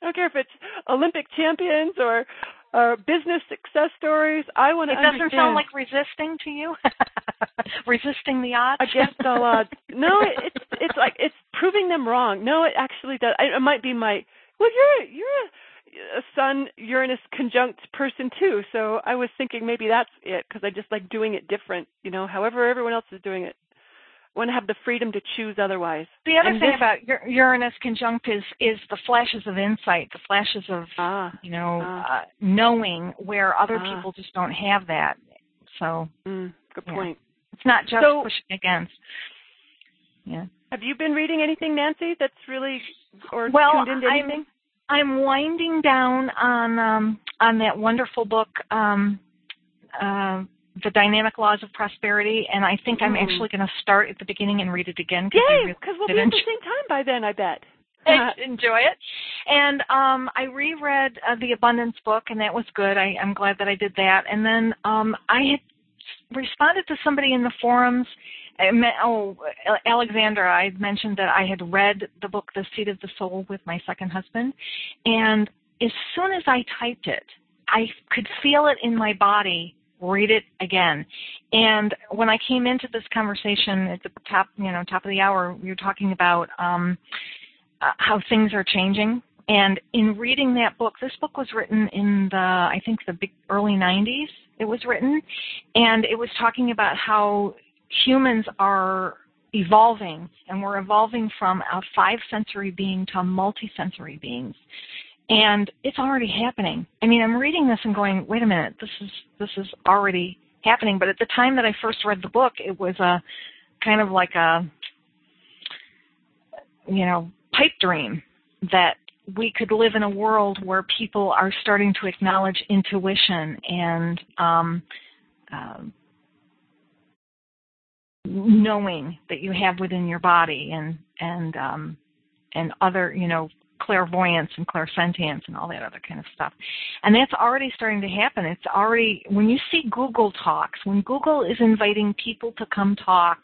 I don't care if it's Olympic champions or or business success stories. I want to. it doesn't understand sound like resisting to you. resisting the odds. against all odds. No, it, it's it's like it's proving them wrong. No, it actually does. It, it might be my well. You're you're a, a Sun Uranus conjunct person too, so I was thinking maybe that's it because I just like doing it different. You know, however everyone else is doing it. I want to have the freedom to choose otherwise. The other And thing this- about Ur- Uranus conjunct is is the flashes of insight, the flashes of Ah, you know Ah. uh, knowing where other Ah. people just don't have that. So mm, good Yeah. point. it's not just So- pushing against. Yeah. Have you been reading anything, Nancy? That's really or Well, tuned into I'm- I'm winding down on um on that wonderful book, um, uh, The Dynamic Laws of Prosperity, and I think I'm Mm. actually going to start at the beginning and read it again. I Yay! really Because we'll be at the same time by then, I bet. I enjoy it. And um, I reread uh, the Abundance book, and that was good. I, I'm glad that I did that. And then um, I had responded to somebody in the forums. I met, oh, Alexandra, I mentioned that I had read the book The Seat of the Soul with my second husband. And as soon as I typed it, I could feel it in my body read it again. And when I came into this conversation at the top, you know, top of the hour, we were talking about um, uh, how things are changing. And in reading that book, this book was written in the, I think, the big early 90s. It was written, and it was talking about how humans are evolving, and we're evolving from a five-sensory being to multi-sensory beings and it's already happening. I mean, I'm reading this and going, wait a minute, this is this is already happening. But at the time that I first read the book, it was a kind of like a you know pipe dream that we could live in a world where people are starting to acknowledge intuition and um, um, knowing that you have within your body and and um, and other you know clairvoyance and clairsentience and all that other kind of stuff. And that's already starting to happen. It's already, when you see Google Talks, when Google is inviting people to come talk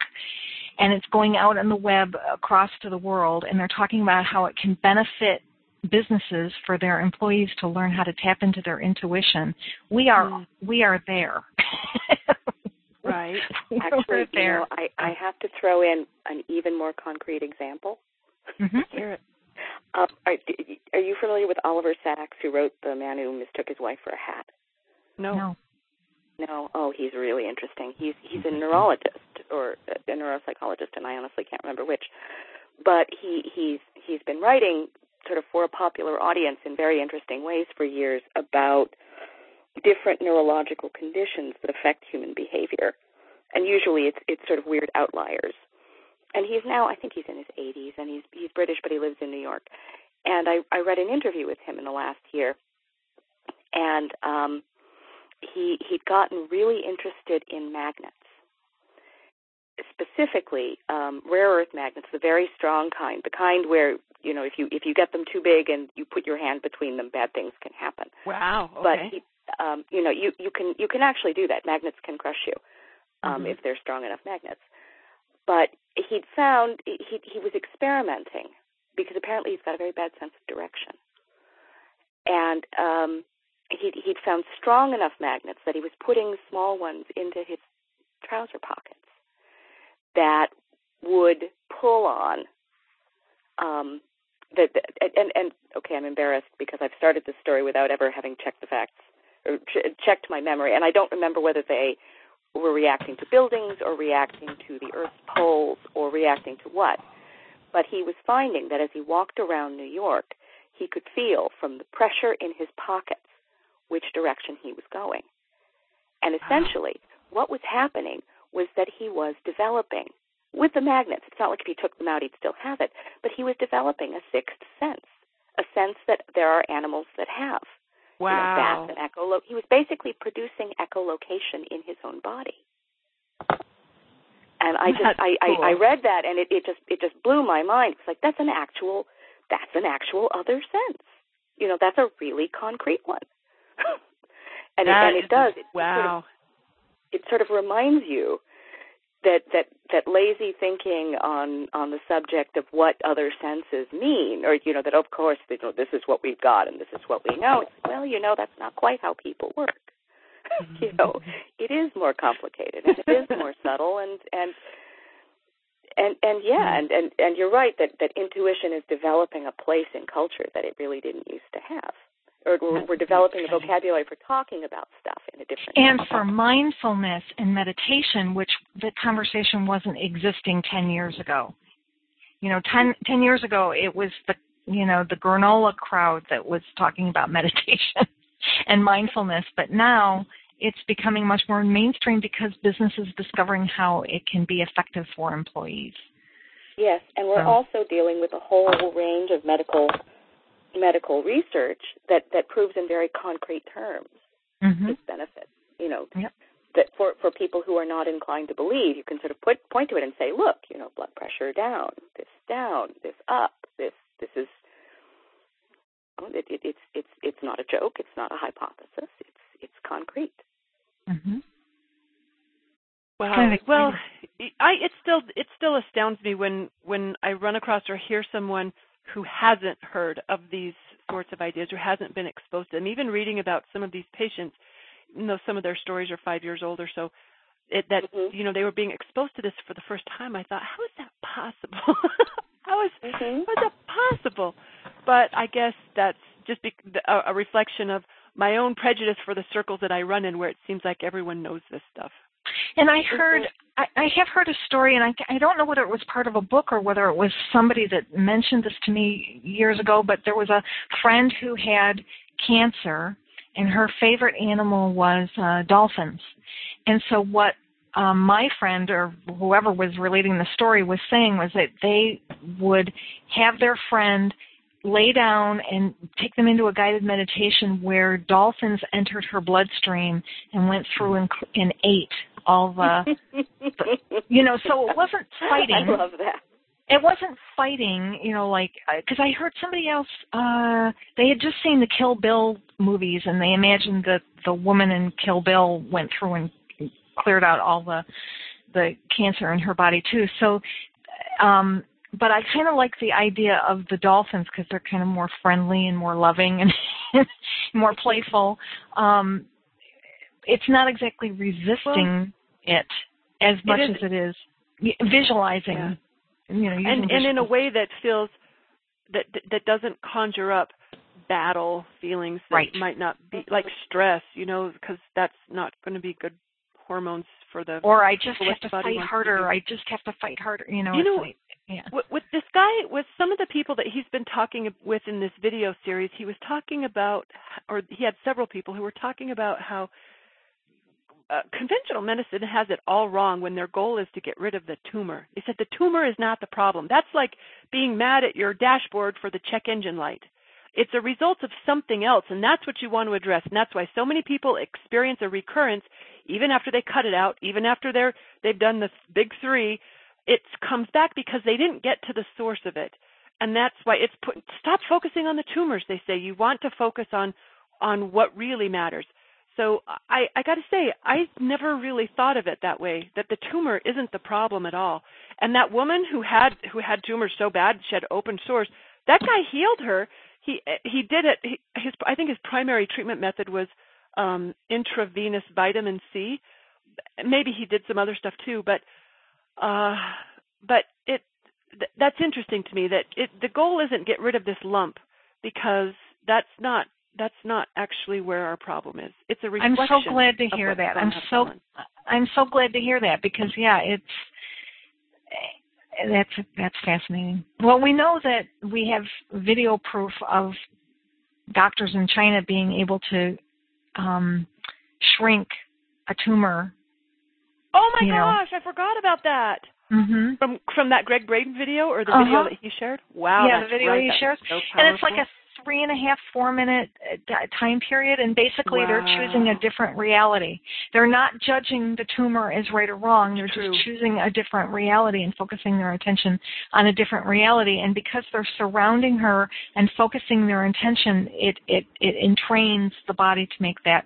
and it's going out on the web across to the world and they're talking about how it can benefit businesses for their employees to learn how to tap into their intuition, we are, mm. we are there. right. Actually, you there. know, I, I have to throw in an even more concrete example. Mm-hmm. Hear it. Um, are, are you familiar with Oliver Sacks, who wrote The Man Who Mistook His Wife for a Hat? No. No. No. Oh, he's really interesting. He's he's a neurologist or a neuropsychologist, and I honestly can't remember which. But he he's he's been writing sort of for a popular audience in very interesting ways for years about different neurological conditions that affect human behavior, and usually it's it's sort of weird outliers and he's now I think he's in his 80s and he's he's British but he lives in New York. And I I read an interview with him in the last year and um he he'd gotten really interested in magnets. Specifically, um rare earth magnets, the very strong kind, the kind where, you know, if you if you get them too big and you put your hand between them, bad things can happen. Wow. Okay. But he, um you know, you you can you can actually do that. Magnets can crush you um mm-hmm. if they're strong enough magnets but he'd found he he was experimenting because apparently he's got a very bad sense of direction, and um, he he'd found strong enough magnets that he was putting small ones into his trouser pockets that would pull on. Um, the, the, and and okay, I'm embarrassed because I've started this story without ever having checked the facts or ch- checked my memory, and I don't remember whether they were reacting to buildings or reacting to the Earth's poles or reacting to what. But he was finding that as he walked around New York, he could feel from the pressure in his pockets which direction he was going. And ah. essentially, what was happening was that he was developing with the magnets. It's not like if he took them out, he'd still have it, but he was developing a sixth sense, a sense that there are animals that have. Wow. You know, bats and echolo- he was basically producing echolocation in his own body. And I just That's I, cool. I, I read that and it, it just it just blew my mind. It's like that's an actual that's an actual other sense. You know, that's a really concrete one. and, it, and it does. It, wow. It sort of reminds you that that that lazy thinking on on the subject of what other senses mean, or you know that of course you know this is what we've got and this is what we know. It's, well, you know that's not quite how people work. you know, mm-hmm. it is more complicated and it is more subtle and and and and yeah, mm-hmm. and and and you're right that that intuition is developing a place in culture that it really didn't used to have. Or we're, we're developing a vocabulary for talking about stuff in a different and way. for mindfulness and meditation, which the conversation wasn't existing 10 years ago. You know, 10, 10 years ago, it was the, you know, the granola crowd that was talking about meditation and mindfulness, but now it's becoming much more mainstream because business is discovering how it can be effective for employees. Yes, and we're So- also dealing with a whole range of medical medical research that that proves in very concrete terms mm-hmm. its benefits. You know, yep. that for for people who are not inclined to believe, you can sort of put point to it and say, look, you know, blood pressure down, this down, this up, this this is. It, it, it's it's it's not a joke. It's not a hypothesis. It's it's concrete. Mm-hmm. Wow. Kind of well, I it still it still astounds me when when I run across or hear someone who hasn't heard of these sorts of ideas or hasn't been exposed to them. Even reading about some of these patients, you know, some of their stories are five years old or so. It, that mm-hmm. you know they were being exposed to this for the first time. I thought, how is that possible? how is mm-hmm. how is that possible? But I guess that's just be, a, a reflection of my own prejudice for the circles that I run in, where it seems like everyone knows this stuff. And I heard, I, I have heard a story, and I, I don't know whether it was part of a book or whether it was somebody that mentioned this to me years ago, but there was a friend who had cancer, and her favorite animal was uh, dolphins. And so what um, my friend or whoever was relating the story was saying was that they would have their friend lay down and take them into a guided meditation where dolphins entered her bloodstream and went through and, and ate all the, you know, so it wasn't fighting. I love that. It wasn't fighting, you know, like because I heard somebody else. uh They had just seen the Kill Bill movies, and they imagined that the woman in Kill Bill went through and cleared out all the the cancer in her body too. So, um but I kind of like the idea of the dolphins because they're kind of more friendly and more loving and more playful. Um, it's not exactly resisting well, it as much it is, as it is visualizing. Yeah. You know, and and in a way that feels that that doesn't conjure up battle feelings that right. might not be like stress, you know, because that's not going to be good hormones for the. Or I just have to fight to harder. I just have to fight harder. You know. You know, like, yeah. With, with this guy, with some of the people that he's been talking with in this video series, he was talking about, or he had several people who were talking about how uh, conventional medicine has it all wrong when their goal is to get rid of the tumor. They said the tumor is not the problem. That's like being mad at your dashboard for the check engine light. It's a result of something else, and that's what you want to address. And that's why so many people experience a recurrence even after they cut it out, even after they're they've done the big three. It comes back because they didn't get to the source of it, and that's why it's put. Stop focusing on the tumors. They say you want to focus on on what really matters. So I, I got to say, I never really thought of it that way. That the tumor isn't the problem at all. And that woman who had who had tumors so bad she had open sores, that guy healed her. He he did it. He, his I think his primary treatment method was um, intravenous vitamin C. Maybe he did some other stuff too, but uh, but it th- that's interesting to me that it the goal isn't get rid of this lump because that's not that's not actually where our problem is. It's a reflection. I'm so glad to hear that. I'm so. I'm so glad to hear that because yeah, it's that's that's fascinating. Well, we know that we have video proof of doctors in China being able to um, shrink a tumor. Oh my gosh, know. I forgot about that. Mm-hmm. From from that Gregg Braden video or the uh-huh. video that he shared. Wow, yeah, the video right. he shared, so and it's like a three and a half, four minute uh, time period, and basically wow. they're choosing a different reality. They're not judging the tumor as right or wrong. They're True. just choosing a different reality and focusing their attention on a different reality. And because they're surrounding her and focusing their intention, it it it entrains the body to make that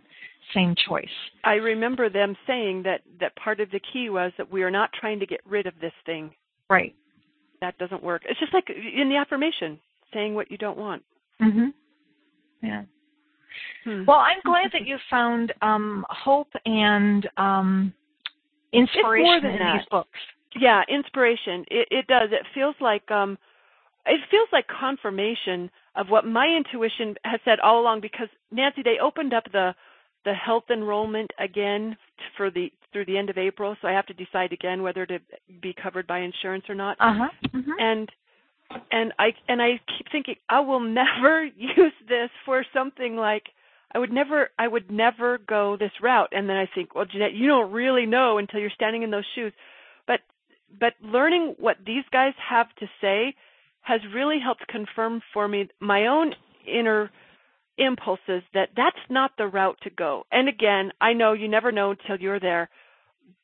same choice. I remember them saying that that part of the key was that we are not trying to get rid of this thing. Right. That doesn't work. It's just like in the affirmation, saying what you don't want. Mhm. Yeah. Hmm. Well, I'm glad that you found um, hope and um, inspiration in that. these books. Yeah, inspiration. It, it does. It feels like um, it feels like confirmation of what my intuition has said all along. Because Nancy, they opened up the the health enrollment again for the through the end of April, so I have to decide again whether to be covered by insurance or not. Uh huh. Mm-hmm. And and I and I keep thinking I will never use this for something like I would never I would never go this route. And then I think, well, Jeanette, you don't really know until you're standing in those shoes. But but learning what these guys have to say has really helped confirm for me my own inner impulses that that's not the route to go. And again, I know you never know until you're there,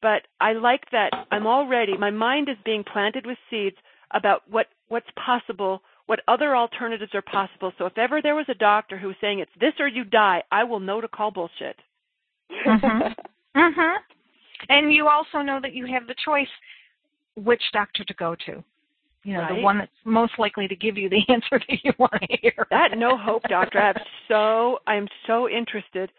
but I like that I'm already my mind is being planted with seeds about what what's possible, what other alternatives are possible. So if ever there was a doctor who was saying it's this or you die, I will know to call bullshit. Mhm. Mhm. And you also know that you have the choice which doctor to go to. You know, Right. the one that's most likely to give you the answer that you want to hear. That no hope doctor. I'm so I'm so interested.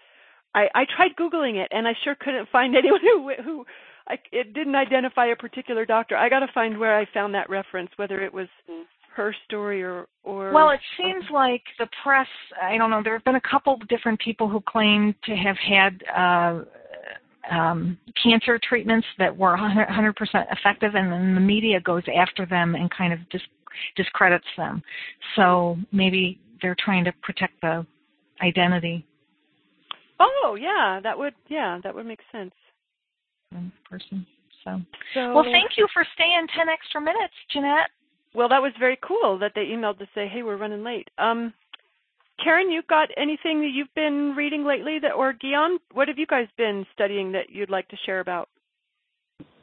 I I tried googling it and I sure couldn't find anyone who who I, it didn't identify a particular doctor. I got to find where I found that reference, whether it was her story or or. Well, it seems like the press, I don't know, there have been a couple of different people who claim to have had uh, um, cancer treatments that were 100% effective, and then the media goes after them and kind of dis- discredits them. So maybe they're trying to protect the identity Oh yeah, that would yeah that would make sense. Of person. So, So well, thank you for staying 10 extra minutes, Jeanette. Well, that was very cool that they emailed to say, "Hey, we're running late." Um, Karen, you got anything that you've been reading lately that, or Guillaume, what have you guys been studying that you'd like to share about?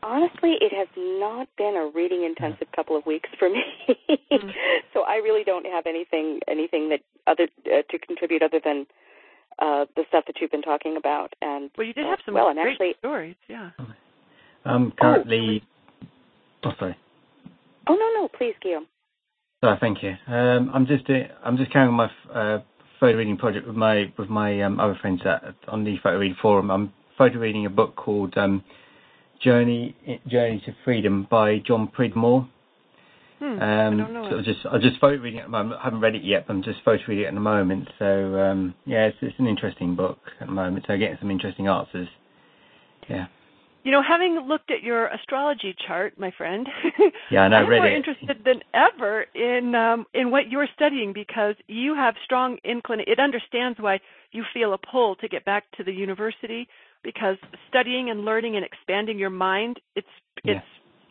Honestly, it has not been a reading intensive couple of weeks for me. so I really don't have anything anything that other uh, to contribute other than uh the stuff that you've been talking about and Well, you did uh, have some well, great actually stories, yeah. I'm currently. Oh, sorry. Oh no, no, please, Guillaume. Sorry, thank you. Um, I'm just doing, I'm just carrying on my uh, photo reading project with my with my um, other friends at, on the photo reading forum. I'm photo reading a book called um, Journey Journey to Freedom by John Pridmore. Hmm, Um, I don't know so. I'm just I'm just photo reading at the moment. I haven't read it yet, but I'm just photo reading it at the moment. So um, yeah, it's, it's an interesting book at the moment. So getting some interesting answers. Yeah, You know, having looked at your astrology chart, my friend, yeah, I know. I'm more it. interested than ever in um, in what you're studying because you have strong inclination. It understands why you feel a pull to get back to the university because studying and learning and expanding your mind. It's Yeah. it's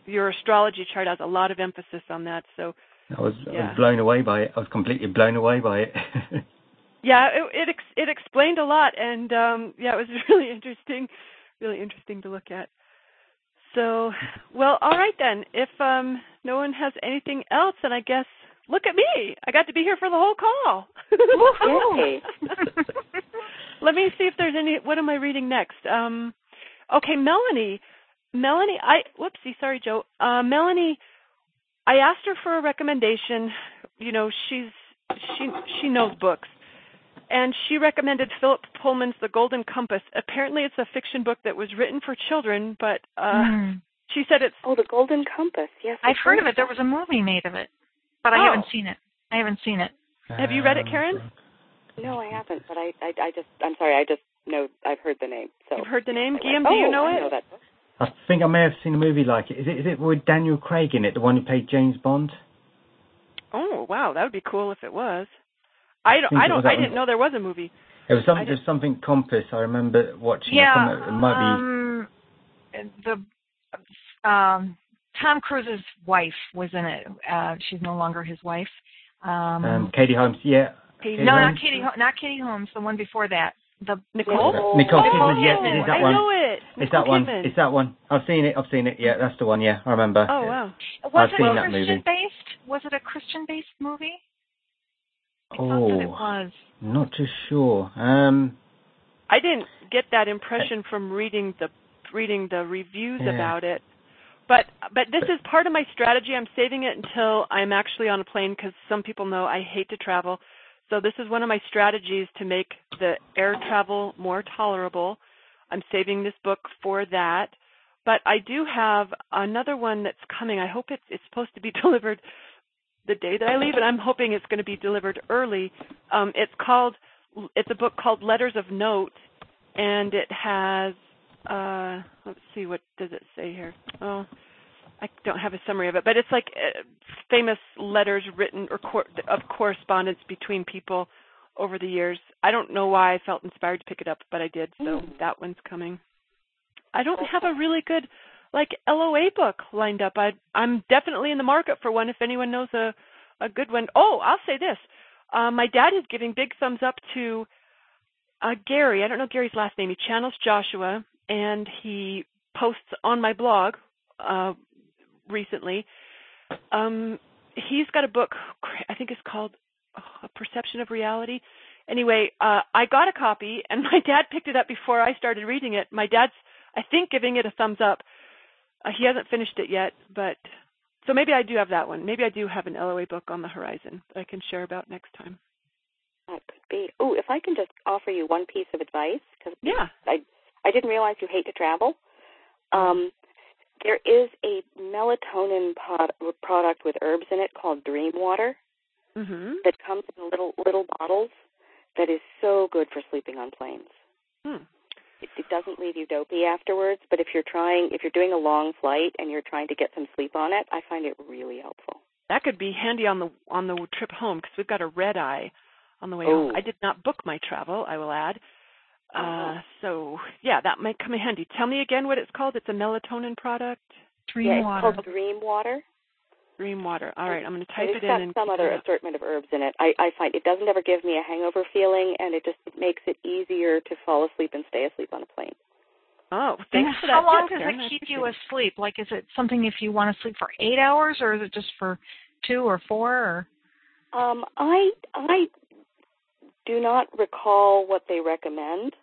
your astrology chart has a lot of emphasis on that. So I was, I was blown away by it. I was completely blown away by it. yeah, it it, ex- it explained a lot, and um, yeah, it was really interesting, really interesting to look at. So, well, all right then. If um, no one has anything else, then I guess look at me. I got to be here for the whole call. Let me see if there's any. What am I reading next? Um, okay, Melanie. Melanie, I whoopsie, sorry, Joe. Uh, Melanie, I asked her for a recommendation. You know, she's she she knows books, and she recommended Philip Pullman's The Golden Compass. Apparently, it's a fiction book that was written for children, but uh, Hmm. she said it's Oh, the Golden Compass. Yes, I've heard of it. There was a movie made of it, but I Oh. haven't seen it. I haven't seen it. Have you read it, Karen? No, I haven't, but I, I, I just, I'm sorry, I just know I've heard the name. So You've heard the name, I went, Guillaume? Do you oh, know I it? know that book. I think I may have seen a movie like it. Is it is it with Daniel Craig in it, the one who played James Bond? Oh, wow, that would be cool if it was. I don't. think I don't. was that I didn't one. know there was a movie. It was I something did- just something Compass. I remember watching. I Yeah, can't it might be. um, the um, Tom Cruise's wife was in it. Uh, she's no longer his wife. Um, Um, Katie Holmes, yeah. Katie no, not Katie. Ho- Not Katie Holmes. The one before that. The Nicole? Oh, Nicole oh, Kidman, yes, Kidman. it is that I one. know it. It's Nicole that one. Kidman. It's that one. I've seen it. I've seen it. Yeah, that's the one. Yeah, I remember. Oh wow. Was I've it seen that Christian movie. based? Was it a Christian based movie? I Oh, that it was. not too sure. Um, I didn't get that impression from reading the reading the reviews Yeah. about it. But but this is part of my strategy. I'm saving it until I'm actually on a plane because some people know I hate to travel. So this is one of my strategies to make the air travel more tolerable. I'm saving this book for that. But I do have another one that's coming. I hope it's it's supposed to be delivered the day that I leave, and I'm hoping it's going to be delivered early. Um, it's called it's a book called Letters of Note, and it has uh, let's see what does it say here. Oh, I don't have a summary of it, but it's like uh, famous letters written or cor- of correspondence between people over the years. I don't know why I felt inspired to pick it up, but I did. So that one's coming. I don't have a really good like LOA book lined up. I I'm definitely in the market for one if anyone knows a a good one. Oh, I'll say this. uh, my dad is giving big thumbs up to uh, Gary. I don't know Gary's last name. He channels Joshua, and he posts on my blog uh, recently. Um, he's got a book. I think it's called oh, A Perception of Reality. Anyway, uh, I got a copy, and my dad picked it up before I started reading it. My dad's, I think, giving it a thumbs up. Uh, he hasn't finished it yet, but so maybe I do have that one. Maybe I do have an LOA book on the horizon that I can share about next time. That could be. Oh, if I can just offer you one piece of advice, because yeah, I I didn't realize you hate to travel. Um, there is a melatonin pod, product with herbs in it called Dream Water mm-hmm. that comes in little little bottles that is so good for sleeping on planes. Hmm. It, it doesn't leave you dopey afterwards, but if you're trying, if you're doing a long flight and you're trying to get some sleep on it, I find it really helpful. That could be handy on the on the trip home because we've got a red eye on the way home. I did not book my travel, I will add. Uh, so yeah, that might come in handy. Tell me again what it's called. It's a melatonin product. Dream yeah, it's water. called Dream Water. Dream water. All right, I'm going to type it's it in. got and some other assortment of herbs in it. I, I find it doesn't ever give me a hangover feeling, and it just it makes it easier to fall asleep and stay asleep on a plane. Oh, And thanks for that. how long does Karen. It keep you asleep? Like, is it something if you want to sleep for eight hours, or is it just for two or four? Or Um, I I do not recall what they recommend.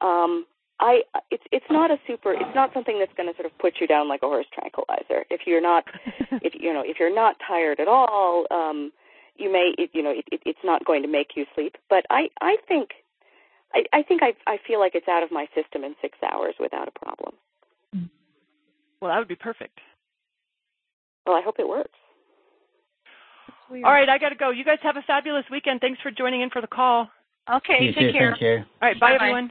Um, I it's it's not a super it's not something that's going to sort of put you down like a horse tranquilizer. If you're not if you know if you're not tired at all, um, you may it, you know it, it, it's not going to make you sleep. But I I think I, I think I I feel like it's out of my system in six hours without a problem. Well, that would be perfect. Well, I hope it works. All right, I got to go. You guys have a fabulous weekend. Thanks for joining in for the call. Okay, You take too, care. Thank you. All right, bye Bye-bye. everyone.